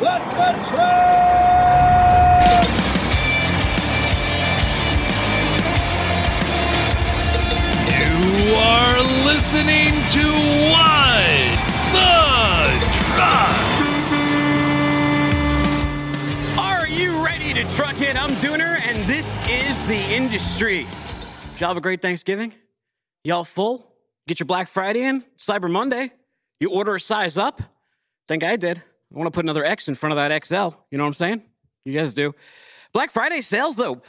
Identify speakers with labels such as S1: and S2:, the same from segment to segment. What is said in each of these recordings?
S1: What the truck!
S2: You are listening to What the Truck.
S3: Are you ready to truck it? I'm Dooner, and this is the industry. Did y'all have a great Thanksgiving? Y'all full? Get your Black Friday in? Cyber Monday? You order a size up? Think I did. I want to put another X in front of that XL. You know what I'm saying? You guys do. Black Friday sales, though.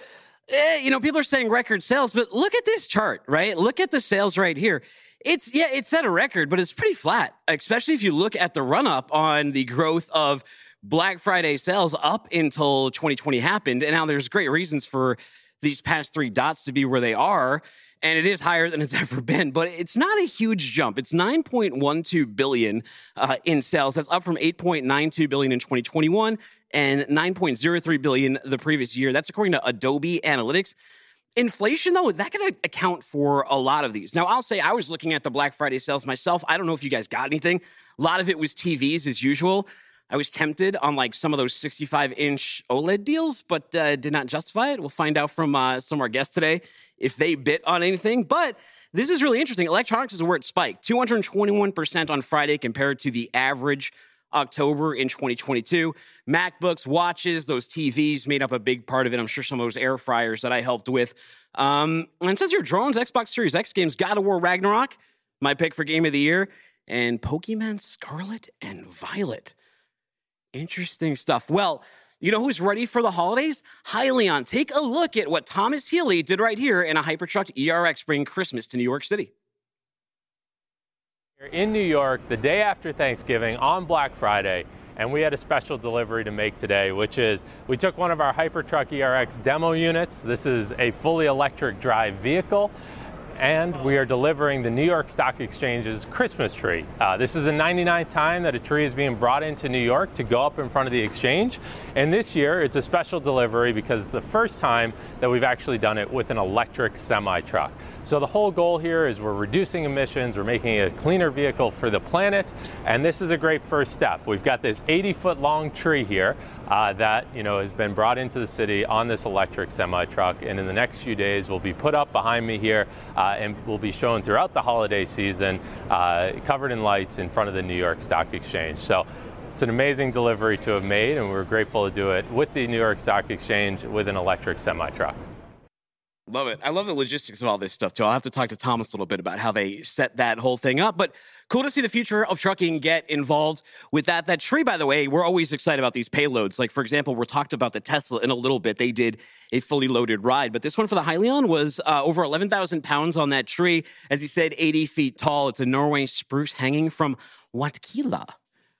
S3: Eh, you know, people are saying record sales, but look at this chart, right? Look at the sales right here. It's, yeah, it set a record, but it's pretty flat, especially if you look at the run up on the growth of Black Friday sales up until 2020 happened. And now there's great reasons for these past three dots to be where they are. And it is higher than it's ever been, but it's not a huge jump. It's 9.12 billion uh, in sales. That's up from 8.92 billion in 2021 and 9.03 billion the previous year. That's according to Adobe Analytics. Inflation, though, that could account for a lot of these. Now, I'll say I was looking at the Black Friday sales myself. I don't know if you guys got anything. A lot of it was TVs as usual. I was tempted on like some of those 65 inch OLED deals, but uh, did not justify it. We'll find out from uh, some of our guests today if they bit on anything. But this is really interesting. Electronics is where it spiked 221% on Friday compared to the average October in 2022. MacBooks, watches, those TVs made up a big part of it. I'm sure some of those air fryers that I helped with. Um, and it says your drones, Xbox Series X games, God of War Ragnarok, my pick for game of the year, and Pokemon Scarlet and Violet. Interesting stuff. Well, you know who's ready for the holidays? Hyliion. Take a look at what Thomas Healy did right here in a Hypertruck ERX bringing Christmas to New York City.
S4: We're in New York the day after Thanksgiving on Black Friday, and we had a special delivery to make today, which is we took one of our Hypertruck ERX demo units. This is a fully electric drive vehicle. And we are delivering the New York Stock Exchange's Christmas tree. Uh, this is the 99th time that a tree is being brought into New York to go up in front of the exchange. And this year, it's a special delivery because it's the first time that we've actually done it with an electric semi truck. So the whole goal here is we're reducing emissions, we're making a cleaner vehicle for the planet, and this is a great first step. We've got this 80 foot long tree here uh, that you know has been brought into the city on this electric semi truck, and in the next few days will be put up behind me here uh, and will be shown throughout the holiday season, uh, covered in lights in front of the New York Stock Exchange. So. It's an amazing delivery to have made, and we're grateful to do it with the New York Stock Exchange with an electric semi truck.
S3: Love it. I love the logistics of all this stuff too. I'll have to talk to Thomas a little bit about how they set that whole thing up. But cool to see the future of trucking get involved with that. That tree, by the way, we're always excited about these payloads. Like, for example, we're talked about the Tesla in a little bit. They did a fully loaded ride, but this one for the Hyliion was uh, over 11,000 pounds on that tree. As he said, 80 feet tall. It's a Norway spruce hanging from Whatkeela,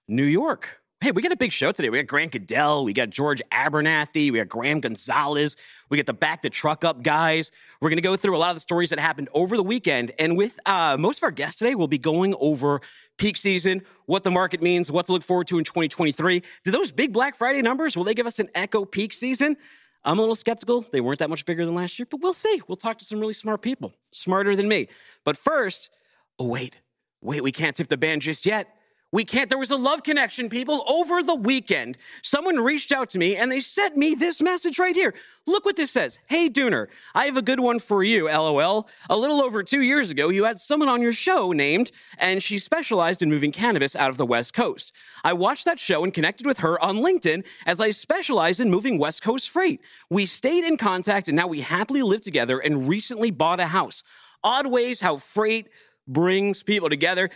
S3: New York. Hey, we got a big show today. We got Grant Goodale, we got George Abernathy, we got Graham Gonzales, we got the Back the Truck Up guys. We're going to go through a lot of the stories that happened over the weekend. And with uh, most of our guests today, we'll be going over peak season, what the market means, what to look forward to in 2023. Do those big Black Friday numbers, will they give us an echo peak season? I'm a little skeptical. They weren't that much bigger than last year, but we'll see. We'll talk to some really smart people, smarter than me. But first, oh, wait, wait, we can't tip the band just yet. We can't. There was a love connection, people. Over the weekend, someone reached out to me and they sent me this message right here. Look what this says. Hey, Dooner, I have a good one for you, lol. A little over two years ago, you had someone on your show named, and she specialized in moving cannabis out of the West Coast. I watched that show and connected with her on LinkedIn as I specialize in moving West Coast freight. We stayed in contact and now we happily live together and recently bought a house. Odd ways how freight brings people together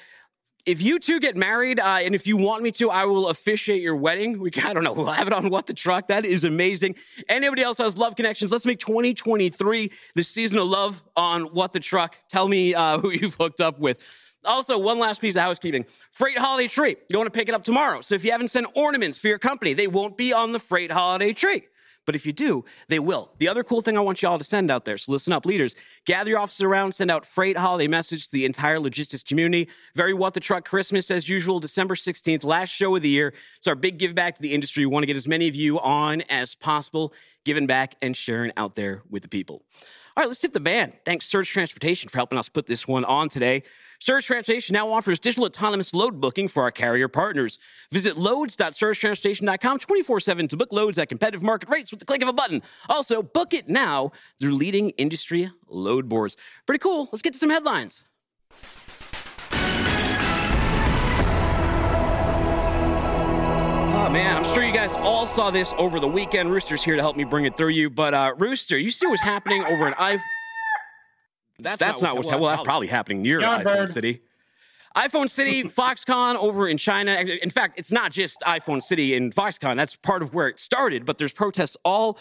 S3: if you two get married, uh, and if you want me to, I will officiate your wedding. We, I don't know, we'll have it on What the Truck. That is amazing. Anybody else has love connections? Let's make 2023 the season of love on What the Truck. Tell me uh, who you've hooked up with. Also, one last piece of housekeeping. Freight Holiday Tree. You want to pick it up tomorrow. So if you haven't sent ornaments for your company, they won't be on the Freight Holiday Tree. But if you do, they will. The other cool thing I want y'all to send out there, so listen up, leaders, gather your offices around, send out freight holiday message to the entire logistics community. Very What the Truck Christmas, as usual, December 16th, last show of the year. It's our big give back to the industry. We want to get as many of you on as possible, giving back and sharing out there with the people. All right, let's tip the band. Thanks, Surge Transportation, for helping us put this one on today. Surge Transportation now offers digital autonomous load booking for our carrier partners. Visit loads.surgetransportation.com 24 7 to book loads at competitive market rates with the click of a button. Also, book it now through leading industry load boards. Pretty cool. Let's get to some headlines. Oh man, I'm sure you guys all saw this over the weekend. Rooster's here to help me bring it through you. But uh, Rooster, you see what's happening over in I. That's, that's not, what's well, well, that's probably happening near iPhone Bird. City. iPhone City, Foxconn over in China. In fact, it's not just iPhone City and Foxconn. That's part of where it started. But there's protests all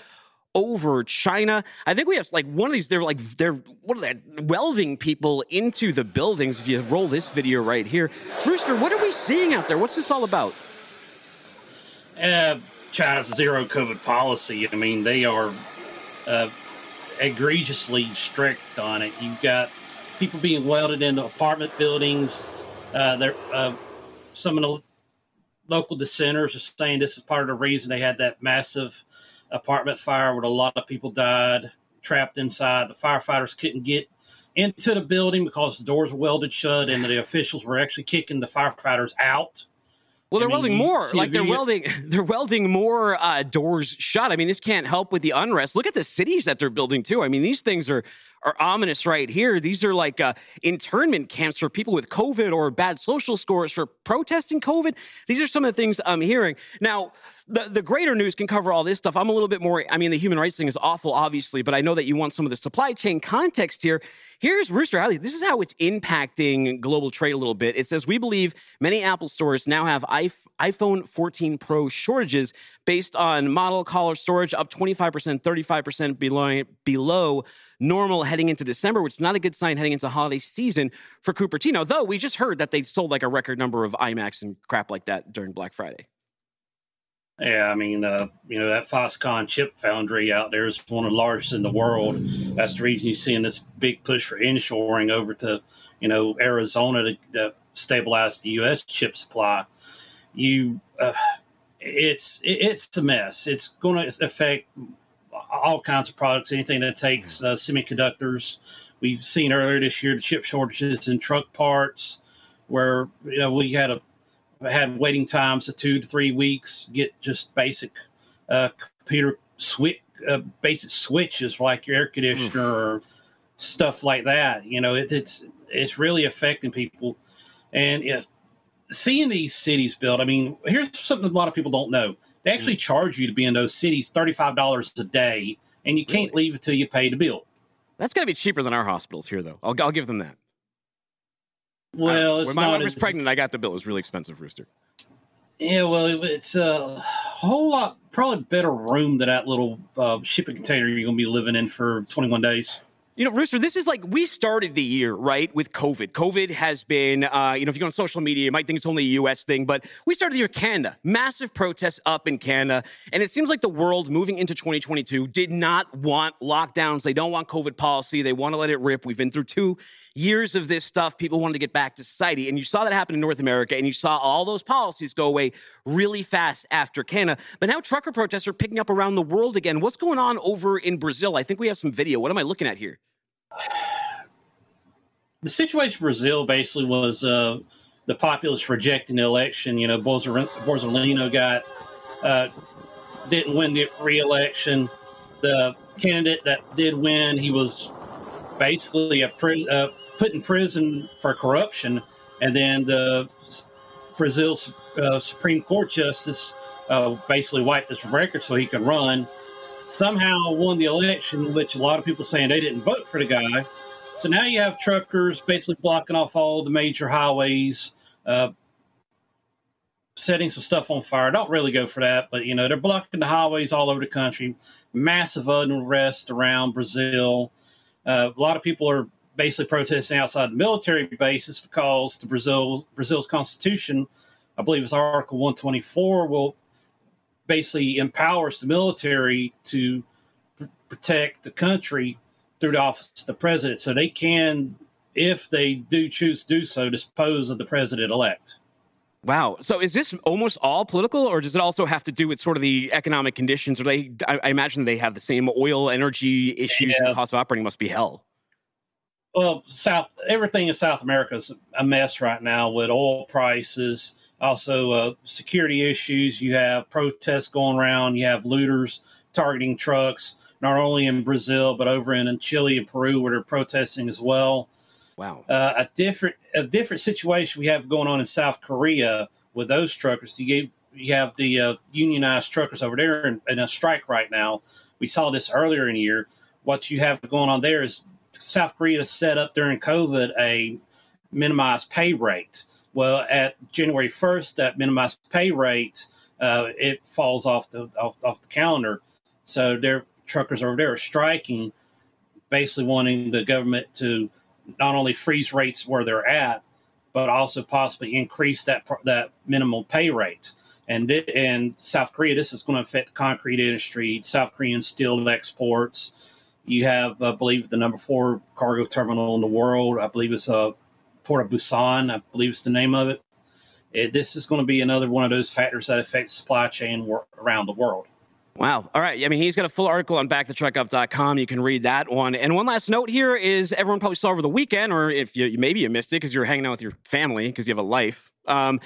S3: over China. I think we have like one of these. They're like they're what are they welding people into the buildings. If you roll this video right here, Rooster, what are we seeing out there? What's this all about?
S5: Uh, China's zero COVID policy. I mean, they are uh, egregiously strict on it. You've got people being welded into apartment buildings. Uh, there, uh, some of the local dissenters are saying this is part of the reason they had that massive apartment fire where a lot of people died trapped inside. The firefighters couldn't get into the building because the doors were welded shut, and the officials were actually kicking the firefighters out.
S3: Well, they're I mean, welding more. Like they're welding, they're welding more uh, doors shut. I mean, this can't help with the unrest. Look at the cities that they're building too. I mean, these things are are ominous right here. These are like uh, internment camps for people with COVID or bad social scores for protesting COVID. These are some of the things I'm hearing. Now, the, the greater news can cover all this stuff. I'm a little bit more, I mean, the human rights thing is awful, obviously, but I know that you want some of the supply chain context here. Here's Rooster Alley. This is how it's impacting global trade a little bit. It says, We believe many Apple stores now have iPhone 14 Pro shortages based on model collar storage up 25%, 35% below, below normal heading into December, which is not a good sign heading into holiday season for Cupertino, though we just heard that they sold like a record number of iMacs and crap like that during Black Friday.
S5: Yeah, I mean, uh, you know, that Foxconn chip foundry out there is one of the largest in the world. That's the reason you're seeing this big push for inshoring over to, you know, Arizona to, to stabilize the U.S. chip supply. You, uh, it's it's a mess. It's going to affect all kinds of products, anything that takes uh, semiconductors. We've seen earlier this year the chip shortages in truck parts, where you know we had a had waiting times of two to three weeks get just basic uh, computer switch, uh, basic switches like your air conditioner mm. or stuff like that. You know, it, it's it's really affecting people, and yeah, seeing these cities built. I mean, here's something a lot of people don't know. They actually mm. charge you to be in those cities thirty five dollars a day, and you can't leave until you pay the bill.
S3: That's going to be cheaper than our hospitals here, though. I'll, I'll give them that.
S5: Well,
S3: when my wife was pregnant, I got the bill. It was really expensive, Rooster.
S5: Yeah, well, it's a whole lot, probably better room than that little uh, shipping container you're going to be living in for 21 days.
S3: You know, Rooster, this is like we started the year, right, with COVID. COVID has been, uh, you know, if you go on social media, you might think it's only a US thing, but we started the year Canada. Massive protests up in Canada. And it seems like the world moving into 2022 did not want lockdowns. They don't want COVID policy. They want to let it rip. We've been through two years of this stuff. People wanted to get back to society. And you saw that happen in North America, and you saw all those policies go away really fast after Canada. But now trucker protests are picking up around the world again. What's going on over in Brazil? I think we have some video. What am I looking at here?
S5: The situation in Brazil basically was uh, the populace rejecting the election. You know, Bolsonaro got uh, didn't win the re-election. The candidate that did win, he was basically a, uh, put in prison for corruption, and then the Brazil uh, Supreme Court justice uh, basically wiped his record so he could run. Somehow won the election, which a lot of people saying they didn't vote for the guy. So now you have truckers basically blocking off all the major highways, uh, setting some stuff on fire. Don't really go for that, but you know they're blocking the highways all over the country. Massive unrest around Brazil. Uh, a lot of people are basically protesting outside the military bases because the Brazil Brazil's constitution, I believe it's Article 124, will basically empowers the military to pr- protect the country through the office of the president, so they can, if they do choose to do so, dispose of the president elect.
S3: Wow. So is this almost all political, or does it also have to do with sort of the economic conditions? Or they, I, I imagine they have the same oil, energy issues, yeah. and cost of operating must be hell.
S5: Well, South everything in South America is a mess right now with oil prices, also uh, security issues. You have protests going around. You have looters targeting trucks, not only in Brazil but over in, in Chile and Peru, where they're protesting as well.
S3: Wow.
S5: Uh, a different a different situation we have going on in South Korea with those truckers. You you have the uh, unionized truckers over there in, in a strike right now. We saw this earlier in the year. What you have going on there is South Korea set up during COVID a minimized pay rate. Well, at January 1st, that minimized pay rate uh, it falls off the off, off the calendar. So their truckers over there are striking, basically wanting the government to not only freeze rates where they're at, but also possibly increase that that minimum pay rate. And in South Korea, this is going to affect the concrete industry, South Korean steel exports. You have, I believe, the number four cargo terminal in the world. I believe it's a uh, Port of Busan. I believe it's the name of it. it. This is going to be another one of those factors that affects supply chain around the world.
S3: Wow. All right. I mean, he's got a full article on backthetruckup.com. You can read that one. And one last note here is everyone probably saw over the weekend, or if you maybe you missed it because you're hanging out with your family because you have a life. Um,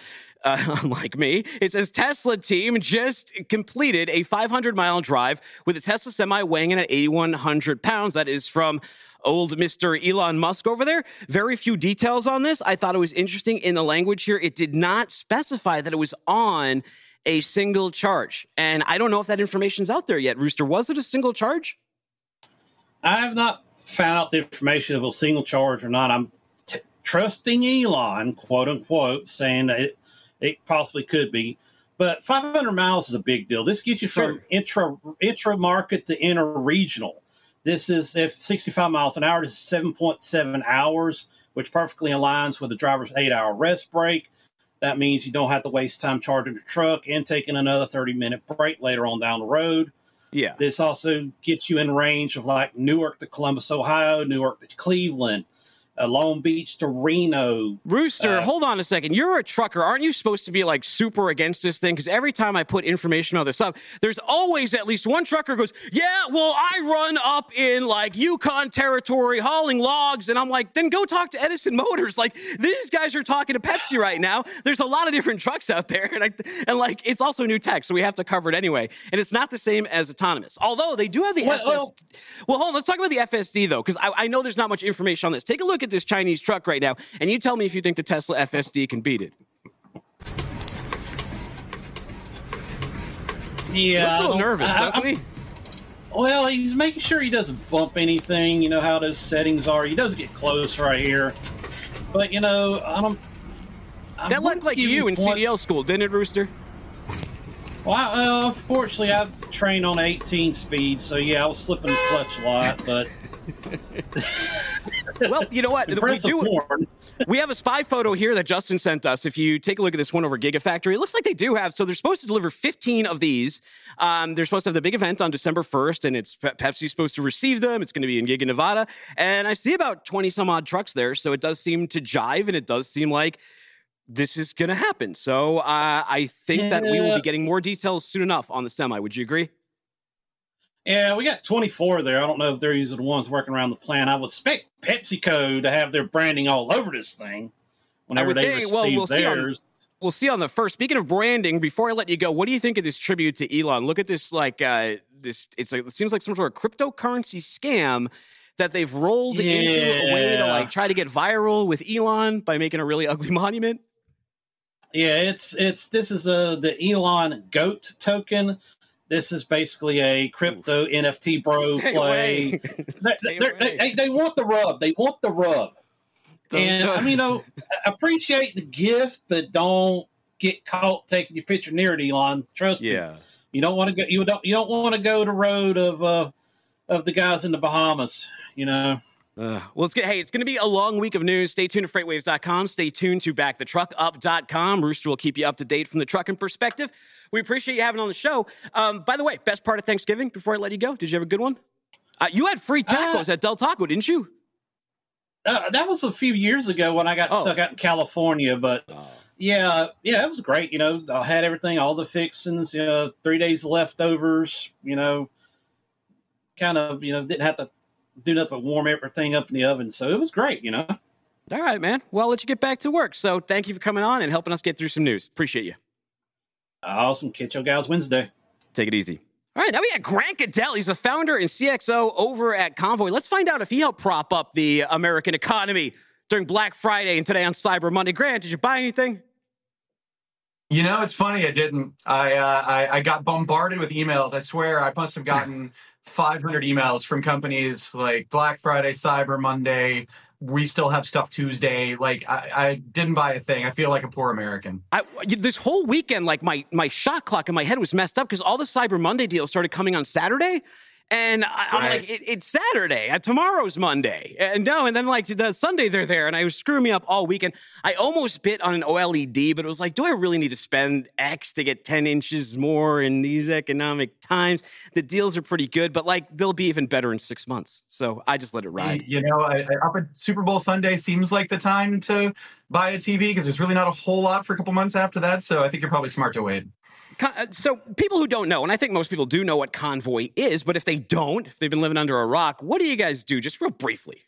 S3: uh, unlike me, it says Tesla team just completed a 500 mile drive with a Tesla semi weighing in at 8,100 pounds. That is from old Mr. Elon Musk over there. Very few details on this. I thought it was interesting in the language here. It did not specify that it was on a single charge. And I don't know if that information's out there yet. Rooster, was it a single charge?
S5: I have not found out the information of a single charge or not. I'm t- trusting Elon, quote unquote, saying that it, it possibly could be. But 500 miles is a big deal. This gets you from sure. intra intra market to inter regional. This is if 65 miles an hour. This is 7.7 hours, which perfectly aligns with the driver's eight hour rest break. That means you don't have to waste time charging the truck and taking another 30 minute break later on down the road.
S3: Yeah.
S5: This also gets you in range of like Newark to Columbus, Ohio, Newark to Cleveland, uh, Long Beach to Reno.
S3: Rooster, uh, hold on a second. You're a trucker. Aren't you supposed to be like super against this thing? Because every time I put information on this up, there's always at least one trucker goes, Yeah, well, I run up in like Yukon territory hauling logs. And I'm like, Then go talk to Edison Motors. Like, these guys are talking to Pepsi right now. There's a lot of different trucks out there. And, I, and like, it's also new tech. So we have to cover it anyway. And it's not the same as autonomous. Although they do have the well, FSD. Well, well, hold on. Let's talk about the FSD though, because I, I know there's not much information on this. Take a look at this Chinese truck right now, and you tell me if you think the Tesla FSD can beat it.
S5: Yeah,
S3: looks a little nervous, I, doesn't I, he?
S5: Well, he's making sure he doesn't bump anything. You know how those settings are. He doesn't get close right here, but you know, I don't.
S3: I that looked like you in points. CDL school, didn't it, Rooster?
S5: Well, uh, unfortunately, I've trained on 18 speed, so yeah, I was slipping the clutch a lot, but.
S3: well, you know what? we do. we have a spy photo here that Justin sent us. If you take a look at this one over Gigafactory, it looks like they do have. So they're supposed to deliver 15 of these. Um, they're supposed to have the big event on December 1st, and it's Pepsi's supposed to receive them. It's going to be in Giga Nevada, and I see about 20 some odd trucks there. So it does seem to jive, and it does seem like this is going to happen. So uh, I think yeah. that we will be getting more details soon enough on the semi. Would you agree?
S5: Yeah, we got 24 there. I don't know if they're using the ones working around the plant. I would expect PepsiCo to have their branding all over this thing whenever they think, receive well, we'll theirs.
S3: See on, we'll see on the first. Speaking of branding, before I let you go, what do you think of this tribute to Elon? Look at this, like uh, this. It's like, it seems like some sort of cryptocurrency scam that they've rolled yeah. into a way to like try to get viral with Elon by making a really ugly monument.
S5: Yeah, it's it's this is a the Elon Goat token. This is basically a crypto Ooh. NFT bro Stay play. they, they, they, want the rub. They want the rub. Don't, and don't. I mean, you know, appreciate the gift, but don't get caught taking your picture near it, Elon. Trust
S3: yeah.
S5: me. You don't want to go. You don't. You don't want to go the road of uh, of the guys in the Bahamas. You know.
S3: Uh, well, it's good. Hey, it's going to be a long week of news. Stay tuned to freightwaves.com. Stay tuned to backthetruckup.com. Rooster will keep you up to date from the trucking perspective. We appreciate you having on the show. Um, by the way, best part of Thanksgiving before I let you go, did you have a good one? Uh, you had free tacos uh, at Del Taco, didn't you?
S5: Uh, that was a few years ago when I got oh. stuck out in California, but oh. yeah, yeah, it was great. You know, I had everything, all the fixings, you know, three days leftovers, you know, kind of, you know, didn't have to do nothing but warm everything up in the oven. So it was great, you know.
S3: All right, man. Well, I'll let you get back to work. So thank you for coming on and helping us get through some news. Appreciate you.
S5: Awesome. Catch your gals Wednesday.
S3: Take it easy. All right, now we got Grant Goodale. He's the founder and CXO over at Convoy. Let's find out if he helped prop up the American economy during Black Friday and today on Cyber Monday. Grant, did you buy anything?
S6: You know, it's funny. I didn't. I, uh, I I got bombarded with emails. I swear, I must have gotten 500 emails from companies like Black Friday, Cyber Monday. We still have stuff Tuesday. Like I, I didn't buy a thing. I feel like a poor American.
S3: I, this whole weekend, like my my shot clock in my head was messed up because all the Cyber Monday deals started coming on Saturday, and I, am like, it, it's Saturday. Uh, tomorrow's Monday. And no, and then like the Sunday they're there, and I was screwing me up all weekend. I almost bit on an OLED, but it was like, do I really need to spend X to get 10 inches more in these economic times? The deals are pretty good, but like they'll be even better in six months. So I just let it ride.
S6: You know, I, I, up at Super Bowl Sunday seems like the time to buy a TV because there's really not a whole lot for a couple months after that. So I think you're probably smart to wait.
S3: Uh, so people who don't know, and I think most people do know what Convoy is, but if they don't, if they've been living under a rock, what do you guys do? Just real briefly.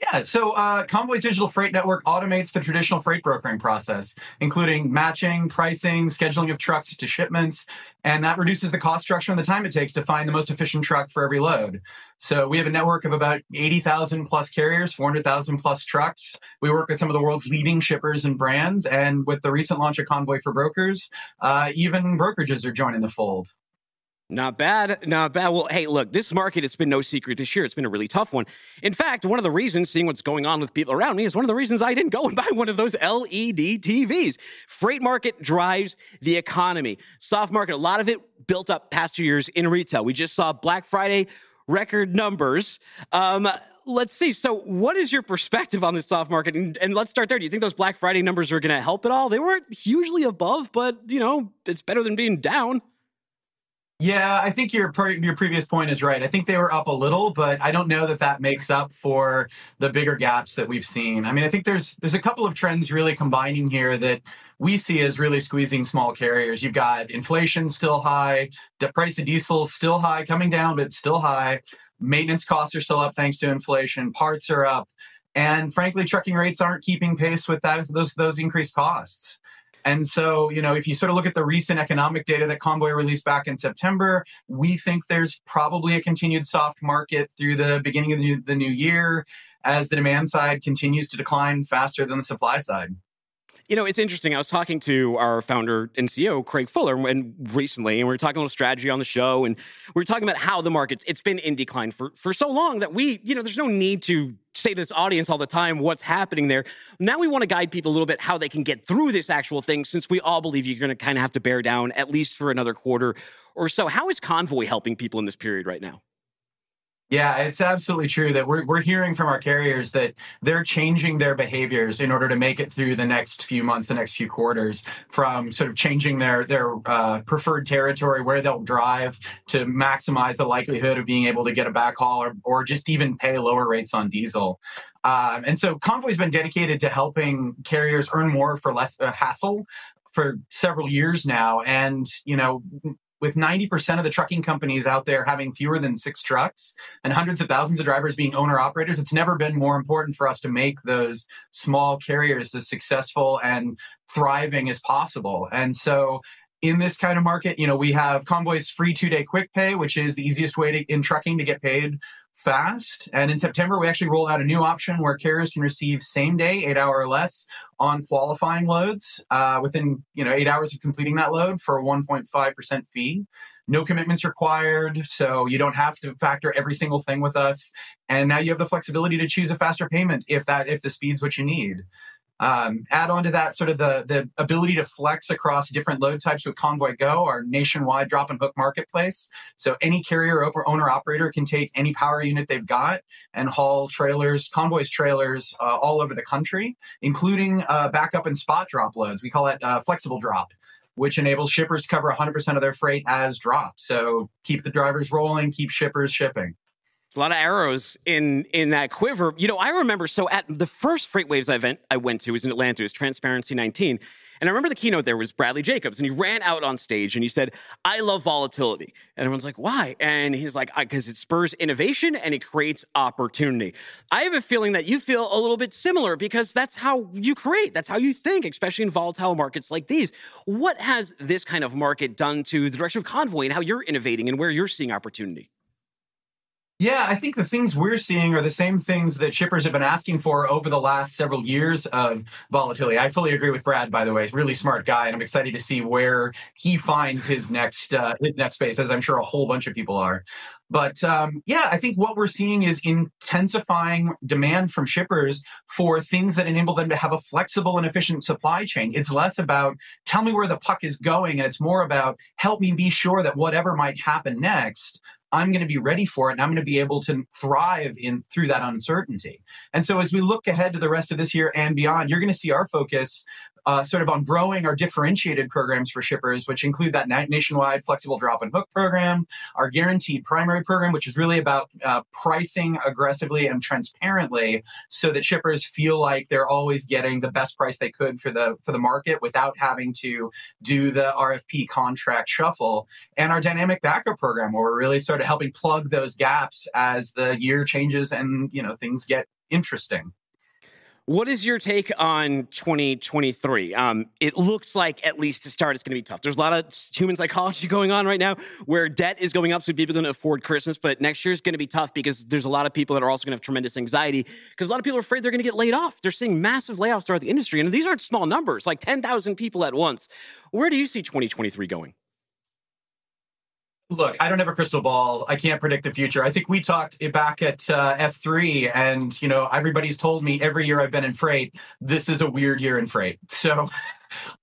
S6: Yeah, so uh, Convoy's digital freight network automates the traditional freight brokering process, including matching, pricing, scheduling of trucks to shipments, and that reduces the cost structure and the time it takes to find the most efficient truck for every load. So we have a network of about 80,000 plus carriers, 400,000 plus trucks. We work with some of the world's leading shippers and brands, and with the recent launch of Convoy for Brokers, uh, even brokerages are joining the fold.
S3: Not bad, not bad. Well, hey, look, this market, it's been no secret this year. It's been a really tough one. In fact, one of the reasons, seeing what's going on with people around me, is one of the reasons I didn't go and buy one of those LED TVs. Freight market drives the economy. Soft market, a lot of it built up past two years in retail. We just saw Black Friday record numbers. Um, let's see. So, what is your perspective on the soft market? And, and, let's start there. Do you think those Black Friday numbers are going to help at all? They weren't hugely above, but you know, it's better than being down.
S6: Yeah, I think your your previous point is right. I think they were up a little, but I don't know that that makes up for the bigger gaps that we've seen. I mean, I think there's there's a couple of trends really combining here that we see as really squeezing small carriers. You've got inflation still high, the price of diesel still high, coming down but still high. Maintenance costs are still up thanks to inflation. Parts are up, and frankly, trucking rates aren't keeping pace with that, those those increased costs. And so, you know, if you sort of look at the recent economic data that Convoy released back in September, we think there's probably a continued soft market through the beginning of the new, the new year as the demand side continues to decline faster than the supply side.
S3: You know, it's interesting. I was talking to our founder and CEO, Craig Fuller, and recently, and we were talking a little strategy on the show, and we were talking about how the markets it's been in decline for for so long that we, you know, there's no need to say to this audience all the time what's happening there. Now we want to guide people a little bit how they can get through this actual thing, since we all believe you're going to kind of have to bear down at least for another quarter or so. How is Convoy helping people in this period right now?
S6: Yeah, it's absolutely true that we're, we're hearing from our carriers that they're changing their behaviors in order to make it through the next few months, the next few quarters, from sort of changing their their uh, preferred territory where they'll drive to maximize the likelihood of being able to get a backhaul or, or just even pay lower rates on diesel. Um, and so Convoy's been dedicated to helping carriers earn more for less uh, hassle for several years now. And, you know, with 90% of the trucking companies out there having fewer than six trucks and hundreds of thousands of drivers being owner operators, it's never been more important for us to make those small carriers as successful and thriving as possible. And so in this kind of market, you know, we have Convoy's free two day quick pay, which is the easiest way to, in trucking to get paid fast. And in September, we actually rolled out a new option where carriers can receive same day, eight hour or less on qualifying loads uh, within you know eight hours of completing that load for a 1.5% fee. No commitments required, so you don't have to factor every single thing with us. And now you have the flexibility to choose a faster payment if that if the speed's what you need. Um, add on to that sort of the, the ability to flex across different load types with Convoy Go, our nationwide drop and hook marketplace. So any carrier owner operator can take any power unit they've got and haul trailers, Convoy's trailers uh, all over the country, including uh, backup and spot drop loads. We call that uh, flexible drop which enables shippers to cover 100% of their freight as drop. So keep the drivers rolling, keep shippers shipping
S3: a lot of arrows in in that quiver. You know, I remember so at the first FreightWaves event I went to was in Atlanta. It was Transparency 19, And I remember the keynote there was Bradley Jacobs, and he ran out on stage and he said, I love volatility. And everyone's like, why? And he's like, because it spurs innovation and it creates opportunity. I have a feeling that you feel a little bit similar because that's how you create, that's how you think, especially in volatile markets like these. What has this kind of market done to the direction of Convoy and how you're innovating and where you're seeing opportunity?
S6: Yeah, I think the things we're seeing are the same things that shippers have been asking for over the last several years of volatility. I fully agree with Brad, by the way. He's really smart guy, and I'm excited to see where he finds his next uh, his next space, as I'm sure a whole bunch of people are. But um, yeah, I think what we're seeing is intensifying demand from shippers for things that enable them to have a flexible and efficient supply chain. It's less about tell me where the puck is going, and it's more about help me be sure that whatever might happen next I'm going to be ready for it and I'm going to be able to thrive in through that uncertainty. And so as we look ahead to the rest of this year and beyond, you're going to see our focus uh, sort of on growing our differentiated programs for shippers, which include that nationwide flexible drop and hook program, our guaranteed primary program, which is really about uh, pricing aggressively and transparently so that shippers feel like they're always getting the best price they could for the for the market without having to do the RFP contract shuffle, and our dynamic backup program, where we're really sort of helping plug those gaps as the year changes and you know things get interesting.
S3: What is your take on 2023? Um, it looks like, at least to start, it's going to be tough. There's a lot of human psychology going on right now where debt is going up, so people to afford Christmas. But next year is going to be tough because there's a lot of people that are also going to have tremendous anxiety because a lot of people are afraid they're going to get laid off. They're seeing massive layoffs throughout the industry. And these aren't small numbers, like 10,000 people at once. Where do you see 2023 going?
S6: Look, I don't have a crystal ball. I can't predict the future. I think we talked back at uh, F3, and you know everybody's told me every year I've been in freight, this is a weird year in freight. So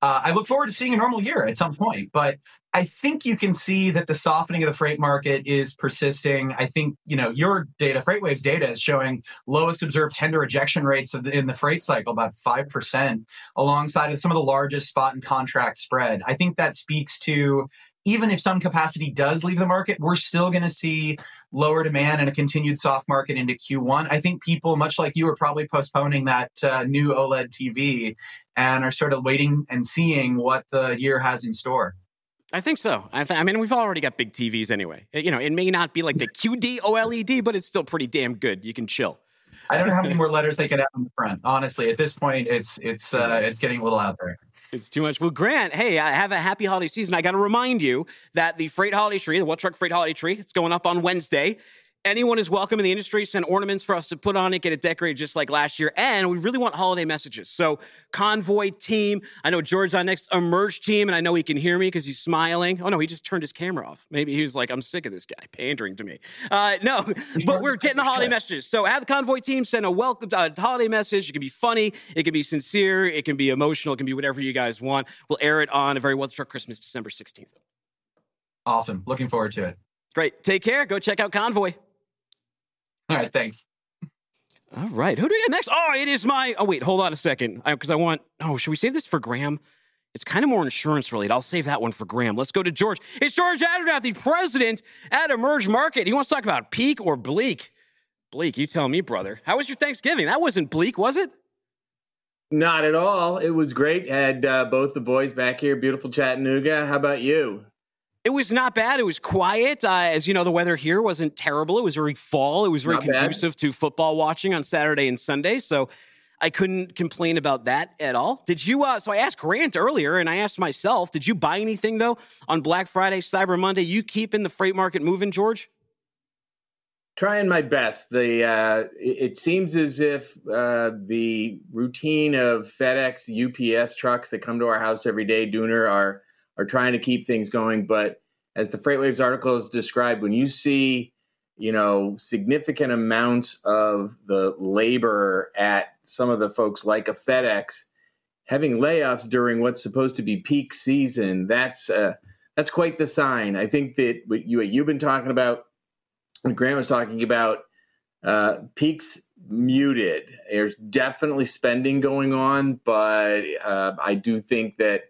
S6: uh, I look forward to seeing a normal year at some point. But I think you can see that the softening of the freight market is persisting. I think you know your data, FreightWaves data, is showing lowest observed tender rejection rates the, in the freight cycle, about five percent, alongside some of the largest spot and contract spread. I think that speaks to even if some capacity does leave the market, we're still going to see lower demand and a continued soft market into Q1. I think people, much like you, are probably postponing that uh, new OLED TV and are sort of waiting and seeing what the year has in store.
S3: I think so. I, th- I, mean, we've already got big TVs anyway. You know, it may not be like the QD OLED, but it's still pretty damn good. You can chill.
S6: I don't know how many more letters they can have on the front. Honestly, at this point, it's it's uh, it's getting a little out there.
S3: It's too much. Well, Grant, hey, I have a happy holiday season. I got to remind you that the Freight Holiday Tree, the What Truck Freight Holiday Tree, it's going up on Wednesday. Anyone is welcome in the industry. Send ornaments for us to put on it, get it decorated just like last year. And we really want holiday messages. So, convoy team. I know George on next emerge team, and I know he can hear me because he's smiling. Oh no, he just turned his camera off. Maybe he was like, "I'm sick of this guy pandering to me." Uh, no, but we're getting the holiday messages. So, have the convoy team send a welcome uh, holiday message. It can be funny, it can be sincere, it can be emotional, it can be whatever you guys want. We'll air it on a very well struck Christmas, December 16th.
S6: Awesome. Looking forward to it.
S3: Great. Take care. Go check out Convoy.
S6: All right, thanks.
S3: All right, who do we get next? Oh, it is my. Oh, wait, hold on a second, because I, I, want. Oh, should we save this for Graham? It's kind of more insurance related. I'll save that one for Graham. Let's go to George. It's George Abernathy, the president at Emerge Market. He wants to talk about peak or bleak. Bleak, you tell me, brother. How was your Thanksgiving? That wasn't bleak, was it?
S7: Not at all. It was great. Had uh, both the boys back here, beautiful Chattanooga. How about you?
S3: It was not bad. It was quiet. Uh, as you know, the weather here wasn't terrible. It was very fall. It was very not conducive bad. to football watching on Saturday and Sunday. So I couldn't complain about that at all. Did you? Uh, so I asked Grant earlier, and I asked myself, did you buy anything though on Black Friday, Cyber Monday? You keeping the freight market moving, George?
S7: Trying my best. The uh, it seems as if uh, the routine of FedEx, UPS trucks that come to our house every day, Dooner, are are trying to keep things going. But as the FreightWaves article has described, when you see you know significant amounts of the labor at some of the folks like a FedEx having layoffs during what's supposed to be peak season, that's uh, that's quite the sign. I think that what, you, what you've been talking about, what Grant was talking about, uh, peaks muted. There's definitely spending going on, but uh, I do think that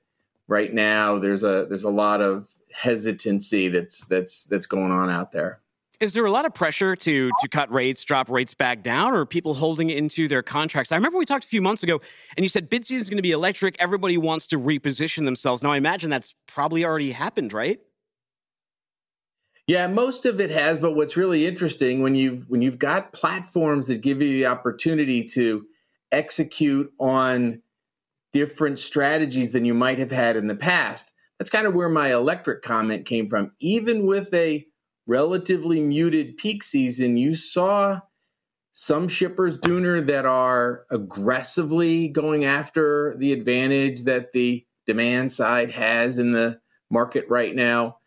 S7: right now there's a there's a lot of hesitancy that's that's that's going on out there
S3: Is there a lot of pressure to to cut rates, drop rates back down, or people holding into their contracts? I remember we talked a few months ago, and you said bid season is going to be electric. Everybody wants to reposition themselves. Now, I imagine that's probably already happened, right?
S7: Yeah, most of it has. But what's really interesting when you've when you've got platforms that give you the opportunity to execute on different strategies than you might have had in the past. That's kind of where my electric comment came from. Even with a relatively muted peak season, you saw some shippers, Dooner, that are aggressively going after the advantage that the demand side has in the market right now.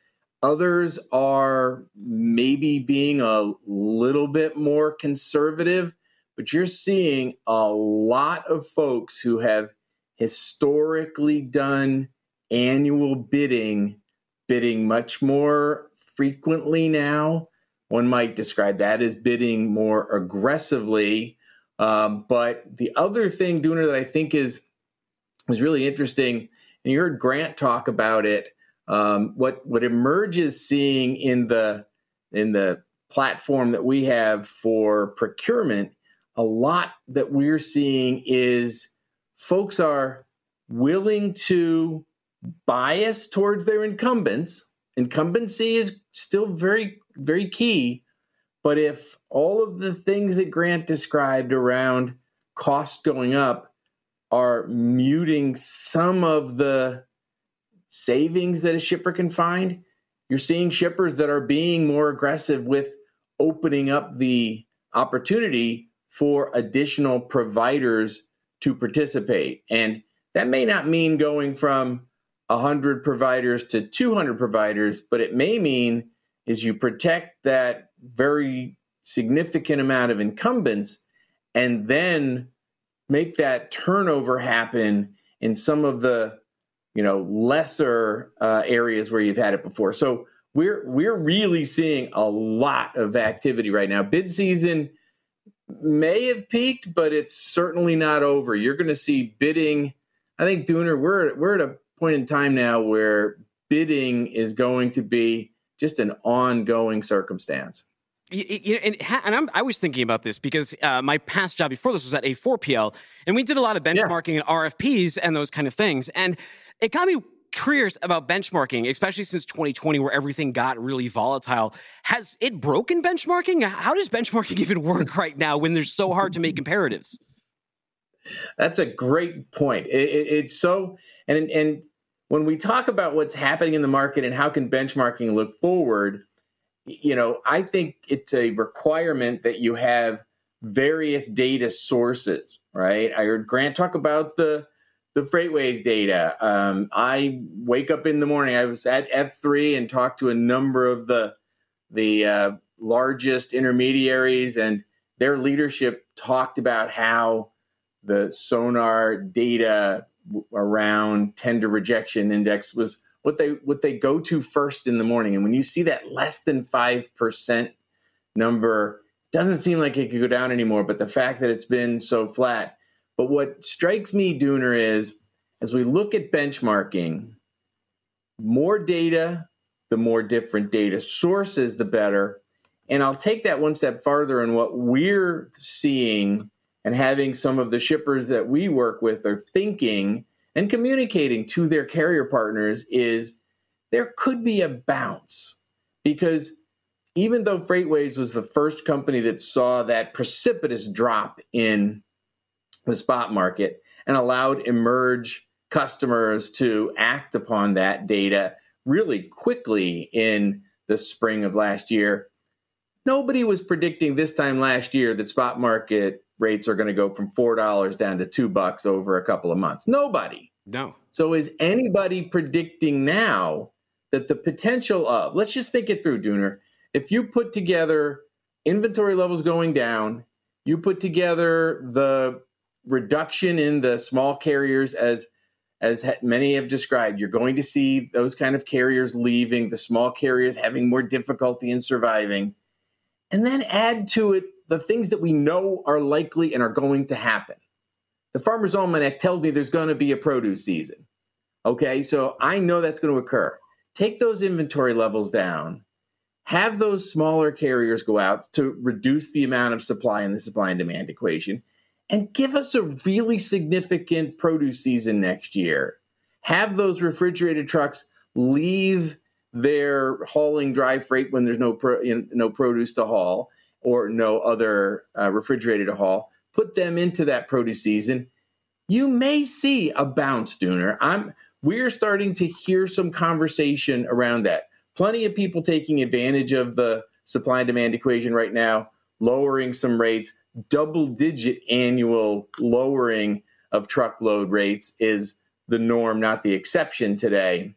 S7: Others are maybe being a little bit more conservative, but you're seeing a lot of folks who have historically done annual bidding, bidding much more frequently now. One might describe that as bidding more aggressively. Um, but the other thing, Dooner, that I think is was really interesting, and you heard Grant talk about it. Um, what what emerges seeing in the in the platform that we have for procurement, a lot that we're seeing is folks are willing to bias towards their incumbents incumbency is still very, very key. But if all of the things that Grant described around cost going up are muting some of the savings that a shipper can find, you're seeing shippers that are being more aggressive with opening up the opportunity for additional providers to participate. And that may not mean going from 100 providers to 200 providers, but it may mean is you protect that very significant amount of incumbents and then make that turnover happen in some of the you know lesser uh, areas where you've had it before. So we're we're really seeing a lot of activity right now. Bid season may have peaked, but it's certainly not over. You're going to see bidding. I think Dooner, we're we're at a point in time now where bidding is going to be just an ongoing circumstance.
S3: You, know, and, and I'm, i was thinking about this because uh, my past job before this was at A4PL, and we did a lot of benchmarking yeah. and RFPs and those kind of things. And it got me curious about benchmarking, especially since 2020, where everything got really volatile. Has it broken benchmarking? How does benchmarking even work right now when there's so hard to make comparatives?
S7: That's a great point. It, it, it's so and and when we talk about what's happening in the market and how can benchmarking look forward, you know, I think it's a requirement that you have various data sources, right? I heard Grant talk about the the FreightWaves data. Um, I wake up in the morning. I was at F3 and talked to a number of the the uh, largest intermediaries, and their leadership talked about how the sonar data around tender rejection index was what they what they go to first in the morning and when you see that less than 5% number doesn't seem like it could go down anymore but the fact that it's been so flat but what strikes me dooner is as we look at benchmarking more data the more different data sources the better. And i'll take that one step farther and what we're seeing and having some of the shippers that we work with are thinking and communicating to their carrier partners is there could be a bounce. Because even though FreightWaves was the first company that saw that precipitous drop in the spot market and allowed emerge customers to act upon that data really quickly in the spring of last year nobody was predicting this time last year that spot market rates are going to go from four dollars down to two bucks over a couple of months. Nobody.
S3: No.
S7: So is anybody predicting now that the potential of let's just think it through, Dooner. If you put together inventory levels going down, you put together the reduction in the small carriers as as many have described, you're going to see those kind of carriers leaving, the small carriers having more difficulty in surviving. And then add to it the things that we know are likely and are going to happen. The Farmer's Almanac tells me there's going to be a produce season. Okay, so I know that's going to occur. Take those inventory levels down, have those smaller carriers go out to reduce the amount of supply in the supply and demand equation and give us a really significant produce season next year. Have those refrigerated trucks leave their hauling dry freight when there's no pro, you know, no produce to haul or no other uh, refrigerated to haul. Put them into that produce season. You may see a bounce, Dooner. I'm. We're starting to hear some conversation around that. Plenty of people taking advantage of the supply and demand equation right now, lowering some rates. Double digit annual lowering of truckload rates is the norm, not the exception today.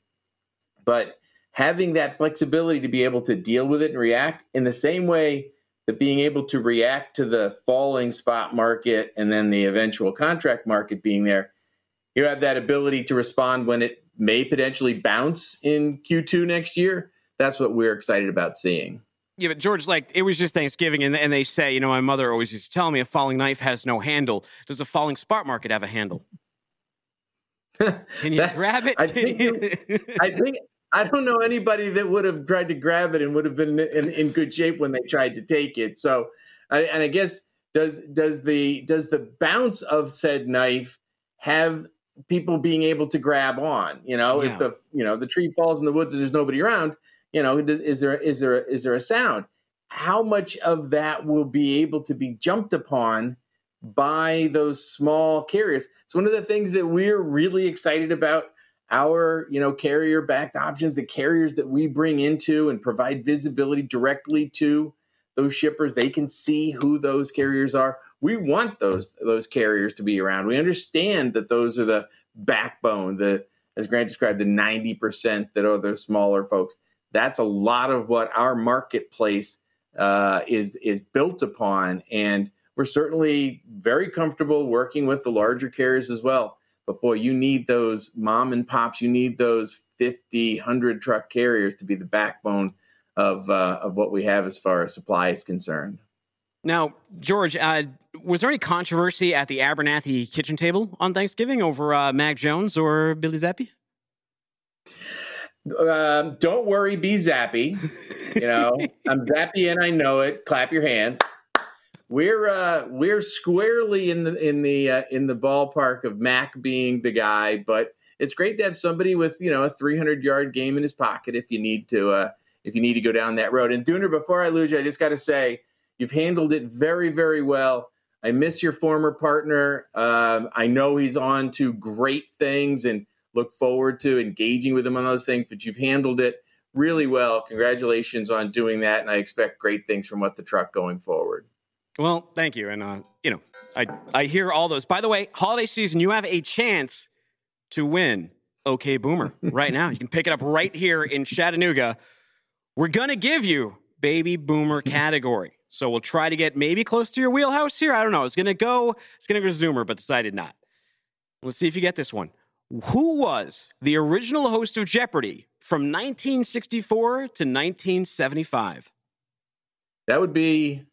S7: But having that flexibility to be able to deal with it and react in the same way that being able to react to the falling spot market and then the eventual contract market being there, you have that ability to respond when it may potentially bounce in Q2 next year. That's what we're excited about seeing.
S3: Yeah, but George, like it was just Thanksgiving, and, and they say, you know, my mother always used to tell me a falling knife has no handle. Does a falling spot market have a handle? Can you that, grab it?
S7: I think, I think I don't know anybody that would have tried to grab it and would have been in, in good shape when they tried to take it. So, and I guess does does the does the bounce of said knife have people being able to grab on? You know, yeah. if the you know the tree falls in the woods and there's nobody around, you know, is there is there is there a sound? How much of that will be able to be jumped upon by those small carriers? It's one of the things that we're really excited about our you know carrier backed options the carriers that we bring into and provide visibility directly to those shippers they can see who those carriers are we want those those carriers to be around we understand that those are the backbone the as grant described the 90% that are those smaller folks that's a lot of what our marketplace uh, is is built upon and we're certainly very comfortable working with the larger carriers as well but boy, you need those mom and pops. You need those 50, 100 truck carriers to be the backbone of uh, of what we have as far as supply is concerned.
S3: Now, George, uh, was there any controversy at the Abernathy kitchen table on Thanksgiving over uh, Mac Jones or Bailey Zappe?
S7: Um, don't worry, be zappy. You know, I'm zappy and I know it. Clap your hands we're uh, we're squarely in the in the uh, in the ballpark of Mac being the guy, but it's great to have somebody with you know a 300 yard game in his pocket if you need to uh, if you need to go down that road. And Dooner, before I lose you, I just got to say you've handled it very very well. I miss your former partner. Um, I know he's on to great things and look forward to engaging with them on those things. But you've handled it really well. Congratulations on doing that, and I expect great things from what the truck going forward.
S3: Well, thank you. And, uh, you know, I, I hear all those. By the way, holiday season, you have a chance to win OK Boomer right now. You can pick it up right here in Chattanooga. We're going to give you Baby Boomer category. So we'll try to get maybe close to your wheelhouse here. I don't know. It's going to go, it's going to go Zoomer, but decided not. Let's see if you get this one. Who was the original host of Jeopardy from 1964 to 1975?
S7: That would be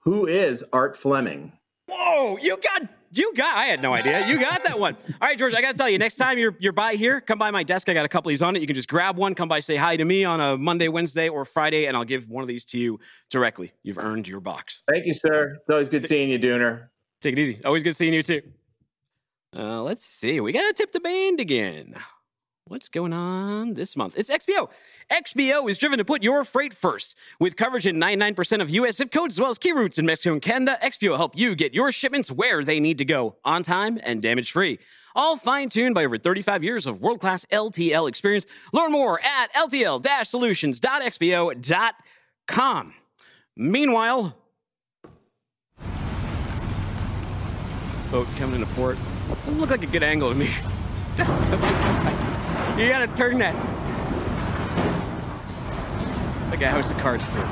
S7: who is Art Fleming?
S3: Whoa, you got you got I had no idea. You got that one. All right, George, I gotta tell you, next time you're you're by here, come by my desk. I got a couple of these on it. You can just grab one, come by, say hi to me on a Monday, Wednesday, or Friday, and I'll give one of these to you directly. You've earned your box.
S7: Thank you, sir. It's always good seeing you, Dooner.
S3: Take it easy. Always good seeing you too. Uh, let's see. We gotta tip the band again. What's going on this month? It's XPO. XPO is driven to put your freight first. With coverage in 99% of U.S. zip codes as well as key routes in Mexico and Canada, XPO will help you get your shipments where they need to go on time and damage free. All fine tuned by over 35 years of world class LTL experience. Learn more at LTL solutions.xpo.com. Meanwhile, boat coming into port. Doesn't look like a good angle to me. You gotta turn that. The guy house of cards too.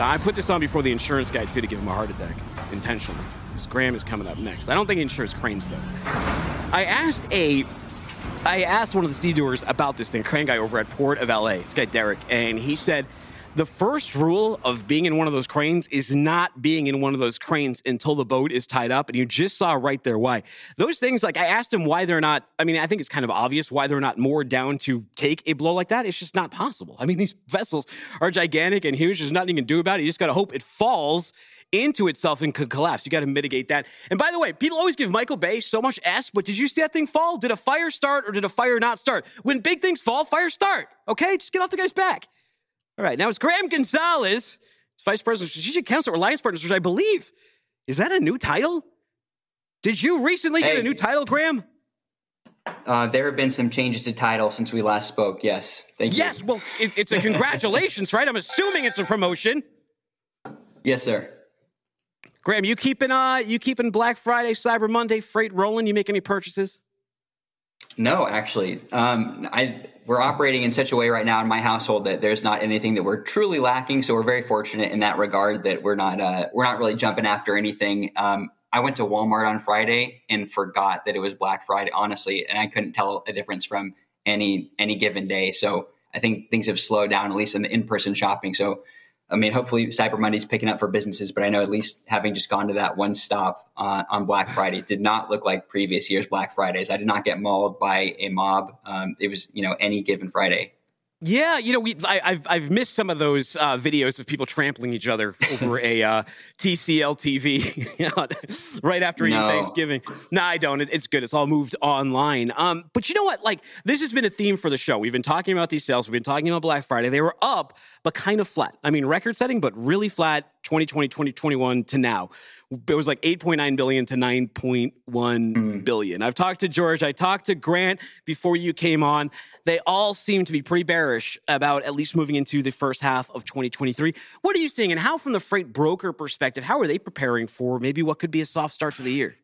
S3: I put this on before the insurance guy too to give him a heart attack intentionally. Because Graham is coming up next. I don't think he insures cranes though. I asked a I asked one of the stevedores about this thing, crane guy over at Port of LA, this guy Derek, and he said the first rule of being in one of those cranes is not being in one of those cranes until the boat is tied up. And you just saw right there why. Those things, like I asked him why they're not, I mean, I think it's kind of obvious why they're not more down to take a blow like that. It's just not possible. I mean, these vessels are gigantic and huge. There's nothing you can do about it. You just got to hope it falls into itself and could collapse. You got to mitigate that. And by the way, people always give Michael Bay so much S, but did you see that thing fall? Did a fire start or did a fire not start? When big things fall, fire start. Okay, just get off the guy's back. All right, now it's Graham Gonzales, Vice President of Strategic Counsel at Reliance Partners, which I believe is that a new title? Did you recently hey. get a new title, Graham?
S8: Uh, there have been some changes to title since we last spoke. Yes,
S3: thank yes, you. Yes, well, it, it's a congratulations, right? I'm assuming it's a promotion.
S8: Yes, sir.
S3: Graham, you keeping uh, you keeping Black Friday, Cyber Monday freight rolling? You make any purchases?
S8: No, actually, um, I we're operating in such a way right now in my household that there's not anything that we're truly lacking. So we're very fortunate in that regard that we're not uh, we're not really jumping after anything. Um, I went to Walmart on Friday and forgot that it was Black Friday, honestly, and I couldn't tell a difference from any any given day. So I think things have slowed down at least in the in person shopping. So I mean, hopefully Cyber Monday's picking up for businesses, but I know at least having just gone to that one stop uh, on Black Friday did not look like previous years' Black Fridays. I did not get mauled by a mob. Um, it was, you know, any given Friday.
S3: Yeah, you know, we I, have I've missed some of those uh, videos of people trampling each other over a uh, TCL TV right after no. Thanksgiving. No, I don't. It, it's good. It's all moved online. Um, but you know what? Like this has been a theme for the show. We've been talking about these sales. We've been talking about Black Friday. They were up, but kind of flat. I mean, record setting, but really flat. 2020, 2021 to now it was like 8.9 billion to 9.1 mm. billion. I've talked to George, I talked to Grant before you came on. They all seem to be pretty bearish about at least moving into the first half of 2023. What are you seeing and how from the freight broker perspective, how are they preparing for maybe what could be a soft start to the year?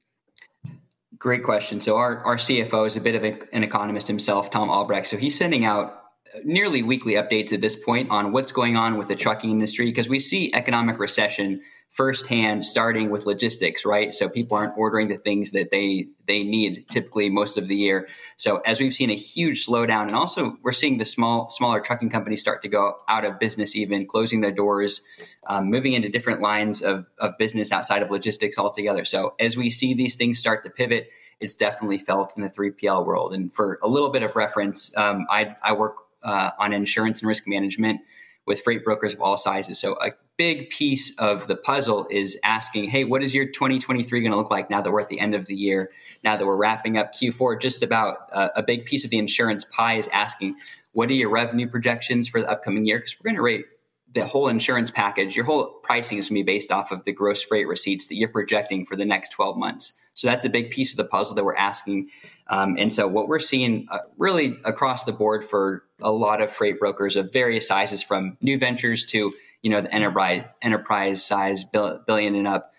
S8: Great question. So our, our CFO is a bit of a, an economist himself, Tom Albrecht. So he's sending out nearly weekly updates at this point on what's going on with the trucking industry because we see economic recession firsthand starting with logistics right? So people aren't ordering the things that they they need typically most of the year. So as we've seen a huge slowdown and also we're seeing the small smaller trucking companies start to go out of business even closing their doors um, moving into different lines of, of business outside of logistics altogether. So as we see these things start to pivot it's definitely felt in the 3pl world. And for a little bit of reference um, I, I work uh, on insurance and risk management with freight brokers of all sizes. So a big piece of the puzzle is asking, hey, what is your 2023 going to look like now that we're at the end of the year? Now that we're wrapping up Q4, just about uh, a big piece of the insurance pie is asking, what are your revenue projections for the upcoming year? Because we're going to rate the whole insurance package, your whole pricing is going to be based off of the gross freight receipts that you're projecting for the next 12 months. So that's a big piece of the puzzle that we're asking. Um, and so what we're seeing uh, really across the board for a lot of freight brokers of various sizes, from new ventures to you know the enterprise enterprise size billion and up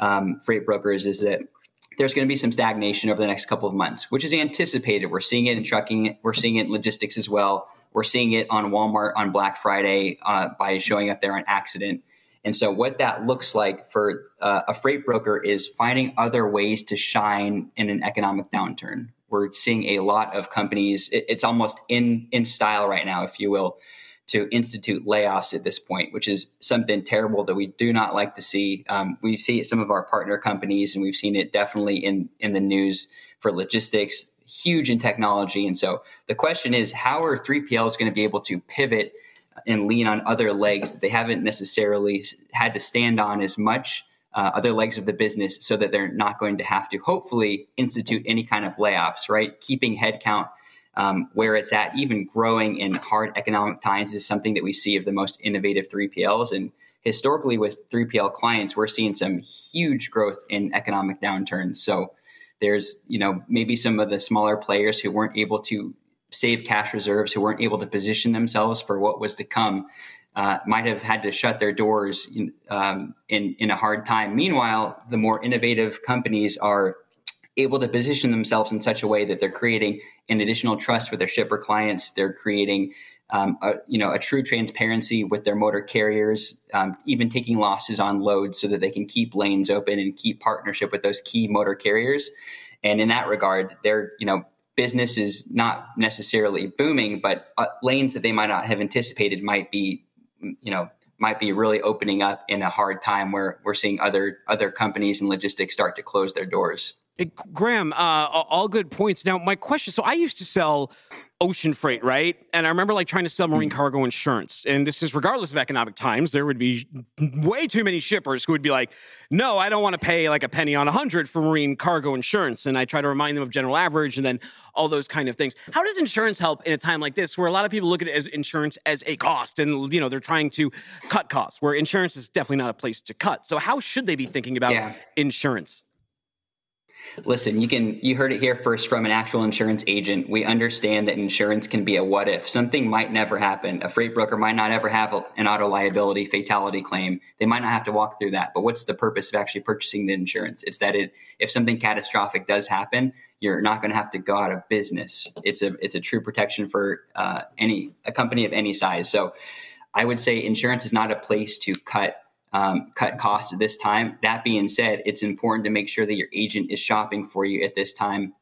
S8: um, freight brokers, is that there's going to be some stagnation over the next couple of months, which is anticipated. We're seeing it in trucking, we're seeing it in logistics as well. We're seeing it on Walmart on Black Friday uh, by showing up there on accident. And so, what that looks like for uh, a freight broker is finding other ways to shine in an economic downturn. We're seeing a lot of companies; it, it's almost in in style right now, if you will, to institute layoffs at this point, which is something terrible that we do not like to see. Um, we see it some of our partner companies, and we've seen it definitely in in the news for logistics, huge in technology. And so, the question is, how are 3PLs going to be able to pivot? and lean on other legs that they haven't necessarily had to stand on as much uh, other legs of the business so that they're not going to have to hopefully institute any kind of layoffs right? Keeping headcount um, where it's at even growing in hard economic times is something that we see of the most innovative 3pls and historically with 3pl clients we're seeing some huge growth in economic downturns. So there's you know maybe some of the smaller players who weren't able to save cash reserves who weren't able to position themselves for what was to come uh, might have had to shut their doors in, um, in, in a hard time. Meanwhile, the more innovative companies are able to position themselves in such a way that they're creating an additional trust with their shipper clients. They're creating um, a, you know a true transparency with their motor carriers, um, even taking losses on loads so that they can keep lanes open and keep partnership with those key motor carriers. And in that regard, they're you know business is not necessarily booming, but uh, lanes that they might not have anticipated might be you know might be really opening up in a hard time where we're seeing other other companies and logistics start to close their doors.
S3: Graham, uh, all good points. Now, my question so I used to sell ocean freight, right? And I remember like trying to sell marine mm. cargo insurance. And this is regardless of economic times, there would be way too many shippers who would be like, no, I don't want to pay like a penny on a hundred for marine cargo insurance. And I try to remind them of general average and then all those kind of things. How does insurance help in a time like this where a lot of people look at it as insurance as a cost and, you know, they're trying to cut costs where insurance is definitely not a place to cut. So how should they be thinking about yeah. insurance?
S8: Listen, you can you heard it here first from an actual insurance agent. We understand that insurance can be a what if. Something might never happen. A freight broker might not ever have an auto liability fatality claim. They might not have to walk through that. But what's the purpose of actually purchasing the insurance? It's that it if something catastrophic does happen, you're not going to have to go out of business. It's a it's a true protection for uh, any a company of any size. So I would say insurance is not a place to cut um, cut costs at this time. That being said, it's important to make sure that your agent is shopping for you at this time.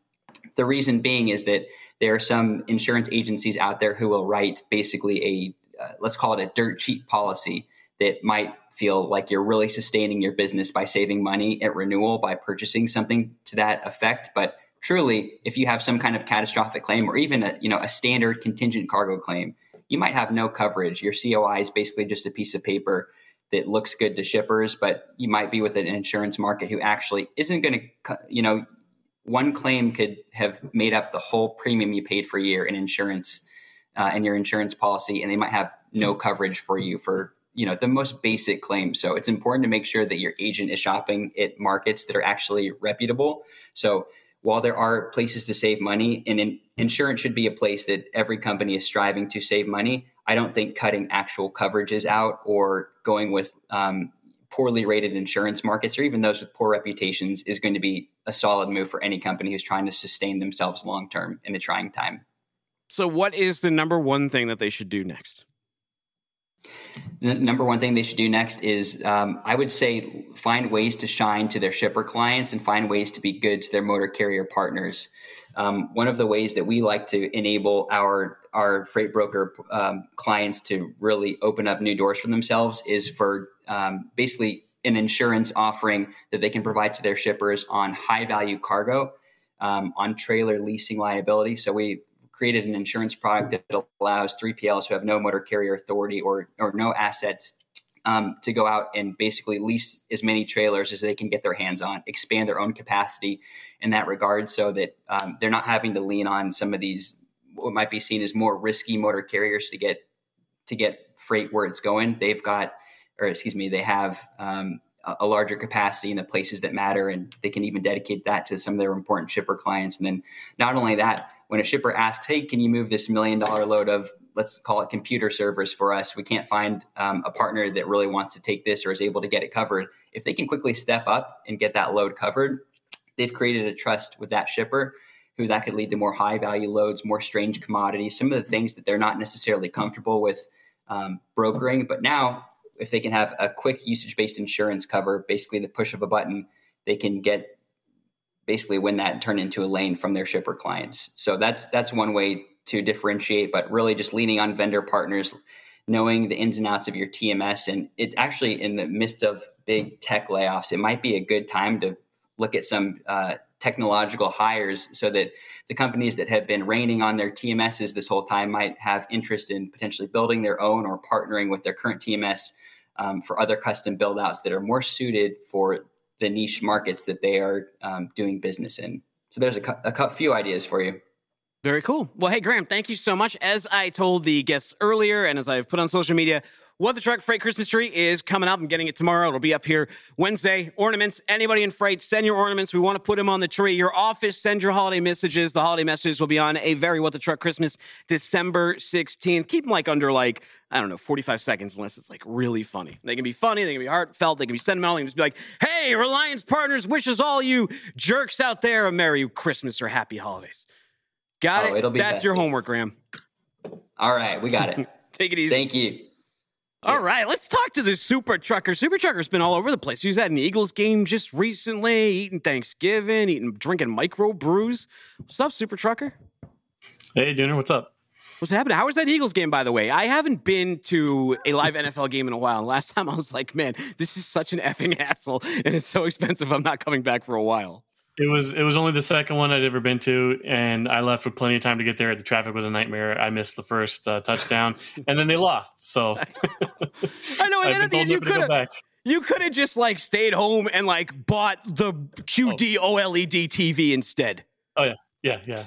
S8: The reason being is that there are some insurance agencies out there who will write basically a uh, let's call it a dirt cheap policy that might feel like you're really sustaining your business by saving money at renewal by purchasing something to that effect but truly if you have some kind of catastrophic claim or even a you know a standard contingent cargo claim you might have no coverage your COI is basically just a piece of paper that looks good to shippers, but you might be with an insurance market who actually isn't going to, you know, one claim could have made up the whole premium you paid for a year in insurance uh, and your insurance policy, and they might have no coverage for you for you know the most basic claims. So it's important to make sure that your agent is shopping at markets that are actually reputable. So while there are places to save money, and in, insurance should be a place that every company is striving to save money, I don't think cutting actual coverages out or going with um, poorly rated insurance markets or even those with poor reputations is going to be a solid move for any company who's trying to sustain themselves long term in a trying time.
S3: So, what is the number one thing that they should do next?
S8: The number one thing they should do next is, um, I would say, find ways to shine to their shipper clients and find ways to be good to their motor carrier partners. Um, one of the ways that we like to enable our our freight broker um, clients to really open up new doors for themselves is for um, basically an insurance offering that they can provide to their shippers on high value cargo, um, on trailer leasing liability. So we created an insurance product that allows 3PLs who have no motor carrier authority or or no assets um, to go out and basically lease as many trailers as they can get their hands on, expand their own capacity in that regard, so that um, they're not having to lean on some of these what might be seen as more risky motor carriers to get to get freight where it's going. They've got, or excuse me, they have um, a larger capacity in the places that matter, and they can even dedicate that to some of their important shipper clients. And then not only that, when a shipper asks, "Hey, can you move this million dollar load of let's call it computer servers for us. We can't find um, a partner that really wants to take this or is able to get it covered. If they can quickly step up and get that load covered, they've created a trust with that shipper who that could lead to more high value loads, more strange commodities, some of the things that they're not necessarily comfortable with um, brokering. But now, if they can have a quick usage based insurance cover, basically the push of a button, they can get basically win that and turn into a lane from their shipper clients. So that's that's one way to differentiate, but really just leaning on vendor partners, knowing the ins and outs of your TMS. And it's actually in the midst of big tech layoffs, it might be a good time to look at some uh, technological hires so that the companies that have been raining on their TMSs this whole time might have interest in potentially building their own or partnering with their current TMS um, for other custom build outs that are more suited for the niche markets that they are um, doing business in. So there's a, a few ideas for you.
S3: Very cool. Well, hey, Graham, thank you so much. As I told the guests earlier, and as I've put on social media, what the Truck Freight Christmas tree is coming up. I'm getting it tomorrow. It'll be up here Wednesday. Ornaments. Anybody in freight, send your ornaments. We want to put them on the tree. Your office, send your holiday messages. The holiday messages will be on a very What the Truck Christmas, December 16th. Keep them like under like, I don't know, 45 seconds unless it's like really funny. They can be funny. They can be heartfelt. They can be sentimental. They can just be like, hey, Reliance Partners wishes all you jerks out there a Merry Christmas or Happy Holidays. Got oh, it. It'll be That's festive. your homework, Graham.
S8: All right, we got it.
S3: Take it easy.
S8: Thank you.
S3: All right, let's talk to the Super Trucker. Super Trucker's been all over the place. He was at an Eagles game just recently, eating Thanksgiving, eating, drinking micro brews. What's up, Super Trucker?
S9: Hey, Dooner, what's up?
S3: What's happening? How was that Eagles game, by the way? I haven't been to a live NFL game in a while. Last time I was like, man, this is such an effing hassle and it's so expensive. I'm not coming back for a while.
S9: It was it was only the second one I'd ever been to, and I left with plenty of time to get there. The traffic was a nightmare. I missed the first uh, touchdown, and then they lost. So
S3: I know, and then at the end you could have you could have just like stayed home and like bought the QD OLED TV instead.
S9: Oh yeah, yeah, yeah.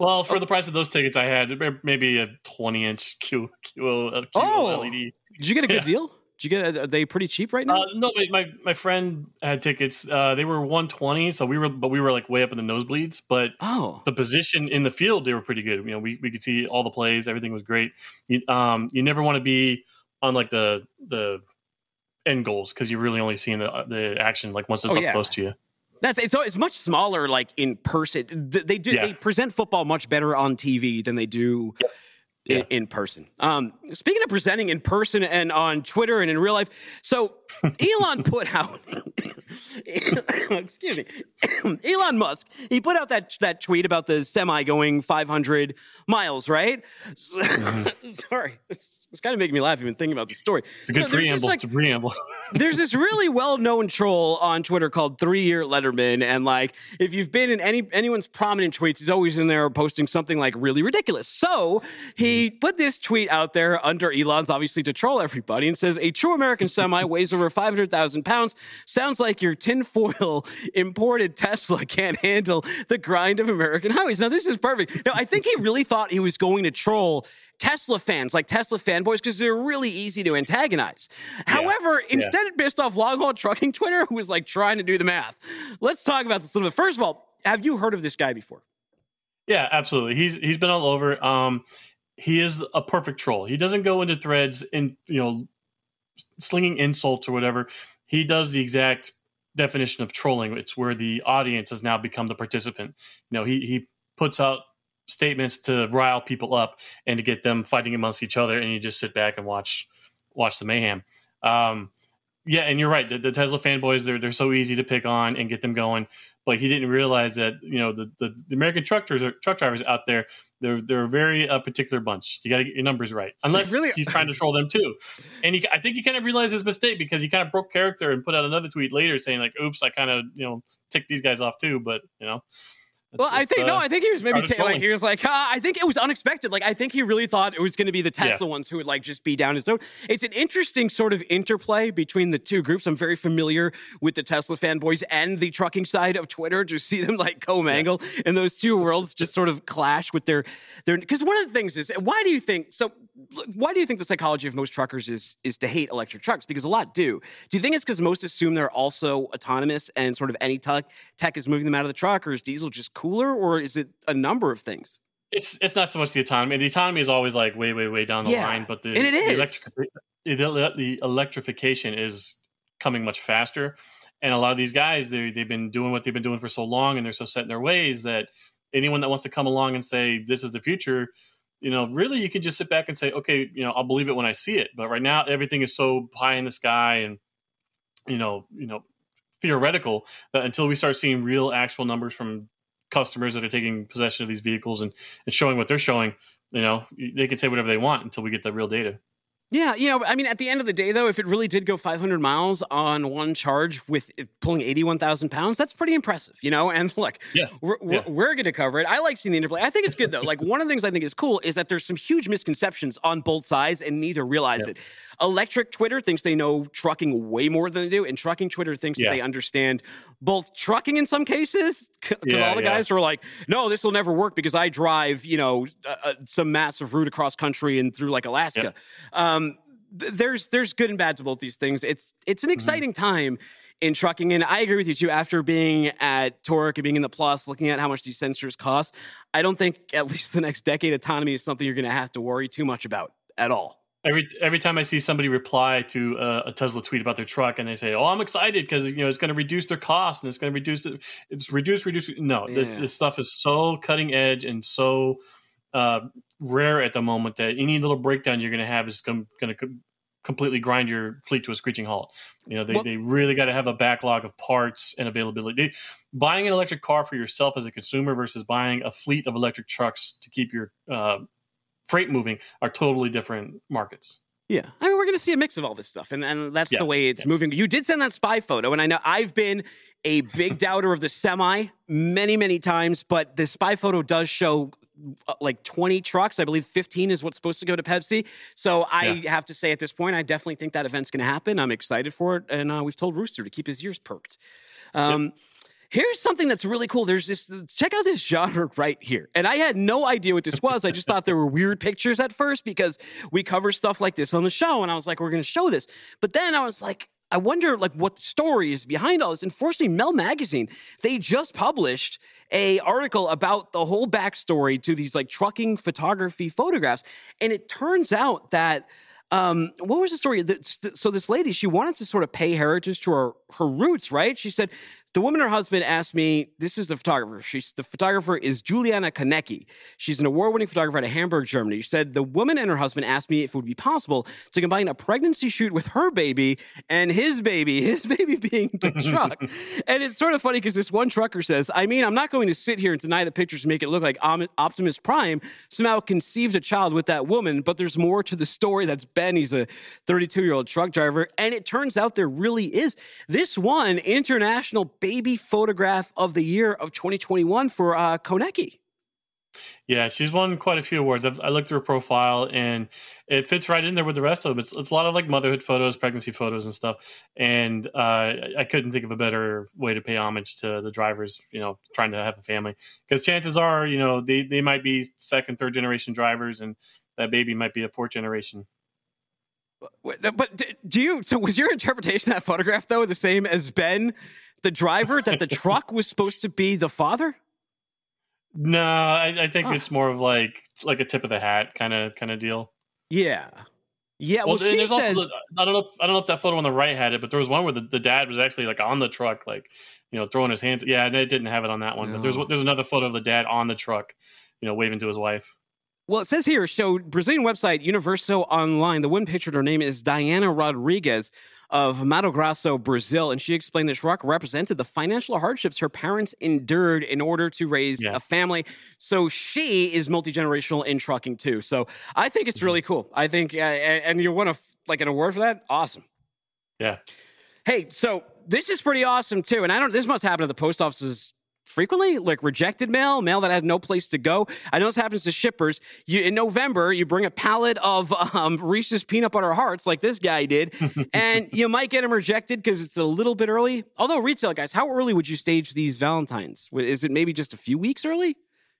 S9: Well, for oh. the price of those tickets, I had maybe a 20 inch Q, Q, Q
S3: oh, LED. Did you get a good yeah. deal? Did you get? Are they pretty cheap right now?
S9: Uh, no, my my friend had tickets. Uh, they were 120, so we were, but we were like way up in the nosebleeds. But
S3: oh,
S9: the position in the field, they were pretty good. You know, we, we could see all the plays. Everything was great. You, um, you never want to be on like the the end goals because you're really only seeing the the action like once it's oh, up yeah. close to you.
S3: That's it's it's much smaller like in person. They do yeah. they present football much better on TV than they do in, yeah. in, person. Um, speaking of presenting in person and on Twitter and in real life, so Elon put out, excuse me, Elon Musk. He put out that that tweet about the semi going 500 miles, right? Mm-hmm. Sorry, it's kind of making me laugh even thinking about the story.
S9: It's a good so preamble. Like, it's a preamble.
S3: there's this really well-known troll on Twitter called Three Year Letterman, and like if you've been in any anyone's prominent tweets, he's always in there posting something like really ridiculous. So he mm-hmm. put this tweet out there under Elon's, obviously to troll everybody, and says a true American semi weighs over 500,000 pounds. Sounds like your tinfoil imported Tesla can't handle the grind of American highways. Now this is perfect. Now I think he really thought he was going to troll Tesla fans, like Tesla fanboys, because they're really easy to antagonize. Yeah. However, instead it pissed off long haul trucking Twitter, who was like trying to do the math. Let's talk about this a little bit. First of all, have you heard of this guy before?
S9: Yeah, absolutely. He's he's been all over. Um, he is a perfect troll. He doesn't go into threads and you know slinging insults or whatever. He does the exact definition of trolling. It's where the audience has now become the participant. You know, he he puts out statements to rile people up and to get them fighting amongst each other, and you just sit back and watch watch the mayhem. Um, yeah, and you're right. The, the, Tesla fanboys they're they're so easy to pick on and get them going. But he didn't realize that you know the the, the American truck drivers truck drivers out there they're they're a very uh, particular bunch. You got to get your numbers right, unless really, he's trying to troll them too. And he, I think he kind of realized his mistake because he kind of broke character and put out another tweet later saying like, "Oops, I kind of you know ticked these guys off too." But you know,
S3: well, I think uh, no. I think he was maybe ta- like he was like, ah, I think it was unexpected. Like I think he really thought it was going to be the Tesla yeah. ones who would like just be down his own. It's an interesting sort of interplay between the two groups. I'm very familiar with the Tesla fanboys and the trucking side of Twitter to see them like commingle yeah. and those two worlds just sort of clash with their their. Because one of the things is, why do you think so? Why do you think the psychology of most truckers is is to hate electric trucks? Because a lot do. Do you think it's because most assume they're also autonomous and sort of any tech tech is moving them out of the truck, or is diesel just cooler, or is it a number of things?
S9: It's it's not so much the autonomy. The autonomy is always like way way way down the yeah, line, but the
S3: and it is.
S9: The, electric, the, the electrification is coming much faster. And a lot of these guys, they they've been doing what they've been doing for so long, and they're so set in their ways that anyone that wants to come along and say this is the future, you know, really you can just sit back and say, okay, you know, I'll believe it when I see it. But right now, everything is so high in the sky, and you know, you know, theoretical that until we start seeing real actual numbers from customers that are taking possession of these vehicles and, and showing what they're showing, you know, they can say whatever they want until we get the real data.
S3: Yeah, you know, I mean, at the end of the day, though, if it really did go 500 miles on one charge with pulling 81,000 pounds, that's pretty impressive, you know? And look,
S9: yeah,
S3: we're,
S9: yeah.
S3: we're going to cover it. I like seeing the interplay. I think it's good, though. like, one of the things I think is cool is that there's some huge misconceptions on both sides and neither realize yeah. it. Electric Twitter thinks they know trucking way more than they do, and trucking Twitter thinks yeah. that they understand both trucking in some cases. Because yeah, all the guys are like, "No, this will never work because I drive, you know, uh, some massive route across country and through like Alaska." Um, th- there's there's good and bad to both these things. It's it's an mm-hmm. exciting mm-hmm. time in trucking. And I agree with you too. After being at Torc and being in the Plus, looking at how much these sensors cost, I don't think at least the next decade autonomy is something you're going to have to worry too much about at all.
S9: Every every time I see somebody reply to a, a Tesla tweet about their truck and they say, "Oh, I'm excited because you know it's going to reduce their cost and it's going to reduce it. It's reduce, reduce." No, yeah. this this stuff is so cutting edge and so uh, rare at the moment that any little breakdown you're going to have is going to completely grind your fleet to a screeching halt. You know, they, well, they really got to have a backlog of parts and availability. They, buying an electric car for yourself as a consumer versus buying a fleet of electric trucks to keep your uh, freight moving are totally different markets.
S3: Yeah, I mean, we're going to see a mix of all this stuff, and, and that's
S9: Yeah.
S3: the way it's
S9: Yeah.
S3: moving. You did send that spy photo, and I know I've been a big doubter of the semi many, many times, but the spy photo does show uh, like 20 trucks. I believe 15 is what's supposed to go to Pepsi. So I have to say at this point, I definitely think that event's going to happen. I'm excited for it, and uh, we've told Rooster to keep his ears perked. Um, Here's something that's really cool. There's this, check out this genre right here. And I had no idea what this was. I just thought there were weird pictures at first because we cover stuff like this on the show. And I was like, we're going to show this. But then I was like, I wonder like what story is behind all this. Unfortunately, Mel Magazine, they just published a article about the whole backstory to these like trucking photography photographs. And it turns out that um, what was the story? So this lady, she wanted to sort of pay heritage to her her roots, right? She said, the woman and her husband asked me, this is the photographer. She's the photographer is Juliana Konecki. She's an award-winning photographer out of Hamburg, Germany. She said the woman and her husband asked me if it would be possible to combine a pregnancy shoot with her baby and his baby, his baby being the truck. and it's sort of funny because this one trucker says, I mean, I'm not going to sit here and deny the pictures make it look like Optimus Prime somehow conceived a child with that woman, but there's more to the story. That's Ben. He's a 32 year old truck driver. And it turns out there really is. This one international baby photograph of the year of 2021 for uh, Konecki.
S9: Yeah, she's won quite a few awards. I've, I looked through her profile, and it fits right in there with the rest of them. It's, it's a lot of like motherhood photos, pregnancy photos, and stuff. And uh, I- couldn't think of a better way to pay homage to the drivers, you know, trying to have a family. Because chances are, you know, they, they might be second, third generation drivers, and that baby might be a fourth generation.
S3: But do you, so was your interpretation of that photograph though the same as Ben, the driver, that the truck was supposed to be the father?
S9: No, I, I think it's more of like like a tip of the hat kind of kind of deal.
S3: Yeah. Yeah. Well,
S9: Well,
S3: she
S9: there's
S3: says,
S9: also the, I don't know if, I don't know if that photo on the right had it, but there was one where the, the dad was actually like on the truck, like you know, throwing his hands. Yeah, and it didn't have it on that one, but there's there's another photo of the dad on the truck, you know, waving to his wife.
S3: Well, it says here, so Brazilian website Universo Online, the one pictured her name is Diana Rodriguez of Mato Grosso, Brazil. And she explained that Schrock represented the financial hardships her parents endured in order to raise
S9: Yeah.
S3: a family. So she is multi generational in trucking too. So I think it's really cool. I think, uh, and you want to like an award for that? Awesome.
S9: Yeah.
S3: Hey, so this is pretty awesome too. And I don't, this must happen at the post offices frequently, like rejected mail, mail that had no place to go. I know this happens to shippers. You in November, you bring a pallet of um, Reese's peanut butter hearts, like this guy did, and you might get them rejected because it's a little bit early. Although retail guys, how early would you stage these Valentines? Is it maybe just a few weeks early?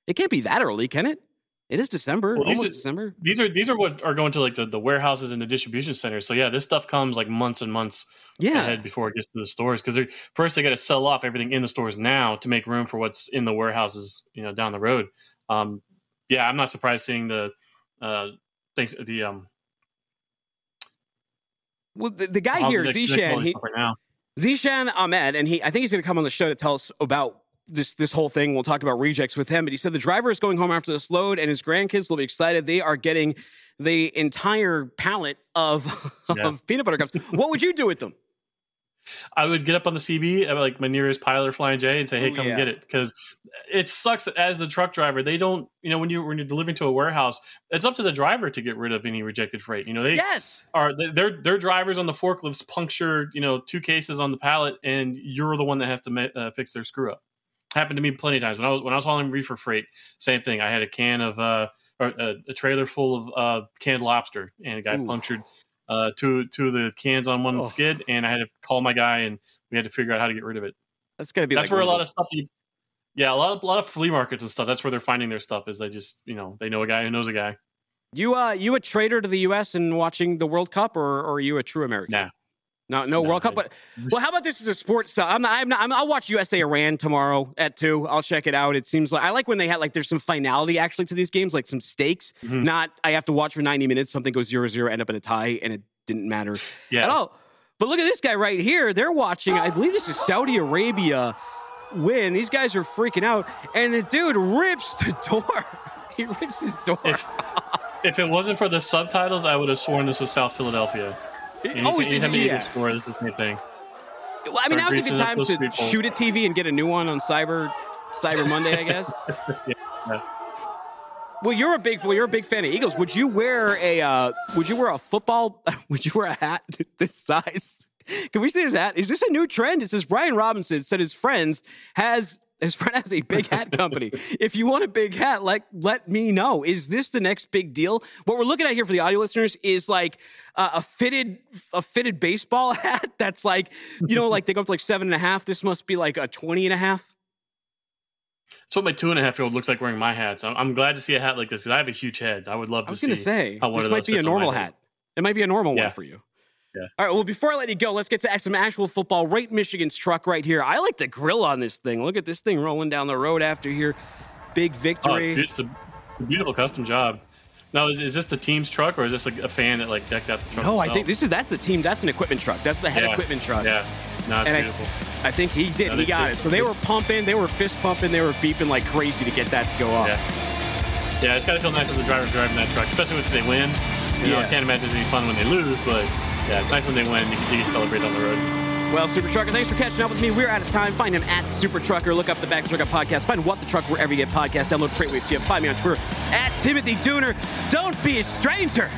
S3: It can't be that early, can it? It is December,
S9: Well, these
S3: almost
S9: are-
S3: December.
S9: These are these are what are going to like the, the warehouses and the distribution centers. So yeah, this stuff comes like months and months
S3: Yeah.
S9: ahead before it gets to the stores because first they got to sell off everything in the stores now to make room for what's in the warehouses, you know, down the road. Um, yeah, I'm not surprised seeing the uh, things the um
S3: Well, the, the guy here, Zishan, he,
S9: right.
S3: Zishan Ahmed, and he I think he's going to come on the show to tell us about this this whole thing. We'll talk about rejects with him. But he said the driver is going home after this load, and his grandkids will be excited. They are getting the entire pallet of
S9: Yeah.
S3: of peanut butter cups. What would you do with them?
S9: I would get up on the CB at like my nearest pilot or flying J and say, "Hey, come
S3: yeah.
S9: get it," because it sucks as the truck driver. They don't, you know, when you when you're delivering to a warehouse, it's up to the driver to get rid of any rejected freight. You know, they
S3: Yes.
S9: are their their drivers on the forklifts puncture, you know, two cases on the pallet, and you're the one that has to ma- uh, fix their screw up. Happened to me plenty of times when I was when I was hauling reefer freight. Same thing. I had a can of uh, or a, a trailer full of uh, canned lobster, and a guy
S3: Ooh.
S9: punctured uh, two two of the cans on one
S3: Oh.
S9: skid, and I had to call my guy, and we had to figure out how to get rid of it.
S3: That's to be
S9: That's
S3: like
S9: where a lot of stuff. You, yeah, a lot of a lot of flea markets and stuff. That's where they're finding their stuff. Is they just you know they know a guy who knows a guy.
S3: you uh you a traitor to the U.S. and watching the World Cup, or, or are you a true American?
S9: Nah.
S3: No, no,
S9: No,
S3: World Cup. But well, how about this as a sports? Uh, I'm not. I'm not. I'm, I'll watch USA Iran tomorrow at two. I'll check it out. It seems like I like when they had like there's some finality actually to these games, like some stakes.
S9: Mhm.
S3: Not I have to watch for 90 minutes. Something goes zero zero, end up in a tie, and it didn't matter
S9: Yeah,
S3: at all. But look at this guy right here. They're watching. I believe this is Saudi Arabia win. These guys are freaking out, and the dude rips the door. he rips his door.
S9: If- if it wasn't for the subtitles, I would have sworn this was South Philadelphia. Anytime,
S3: oh, it's-
S9: anytime you
S3: yeah.
S9: get a score, this is the same thing.
S3: Well, I mean, now's a good time to
S9: poles.
S3: shoot a TV and get a new one on Cyber Cyber Monday, I guess. Well, you're a big well, you're a big fan of Eagles. Would you wear a uh, would you wear a football? Would you wear a hat this size? Can we see his hat? Is this a new trend? It says Brian Robinson said his friends has his friend has a big hat company. if you want a big hat, like let me know. Is this the next big deal? What we're looking at here for the audio listeners is like uh, a fitted a fitted baseball hat that's like you know like they go up to like seven and a half. This must be like a 20 and a half.
S9: That's what my two and a half year old looks like wearing my hats. I'm, I'm glad to see a hat like this because I have a huge head. I would love to
S3: I was
S9: see.
S3: to say this might be a normal
S9: head.
S3: hat. It might be a normal
S9: Yeah.
S3: one for you.
S9: Yeah.
S3: All right. Well, before I let you go, let's get to some actual football. Right, Michigan's truck right here. I like the grill on this thing. Look at this thing rolling down the road after here. Big
S9: Oh,
S3: victory.
S9: it's, it's a, it's a beautiful custom job. Now, is, is this the team's truck or is this like a fan that like decked out the truck?
S3: no, I think this is that's the team. That's an equipment truck. That's the head
S9: Yeah.
S3: equipment truck.
S9: Yeah, no, it's
S3: And I-
S9: beautiful.
S3: I think he did.
S9: No,
S3: he got
S9: this-
S3: it. So they were pumping. They were fist pumping. They were beeping like crazy to get that to go off.
S9: Yeah. Yeah, it's got to feel nice as a driver driving that truck, especially when they win. You know,
S3: Yeah.
S9: I can't imagine it's any fun when they lose, but yeah, it's nice when they win. You you can celebrate on the road.
S3: Well, Super Trucker, thanks for catching up with me. We're out of time. Find him at Super Trucker. Look up the Back to Truck Up podcast. Find What the Truck wherever you get podcasts. Download FreightWaves CF. Find me on Twitter at Timothy Dooner. Don't be a stranger.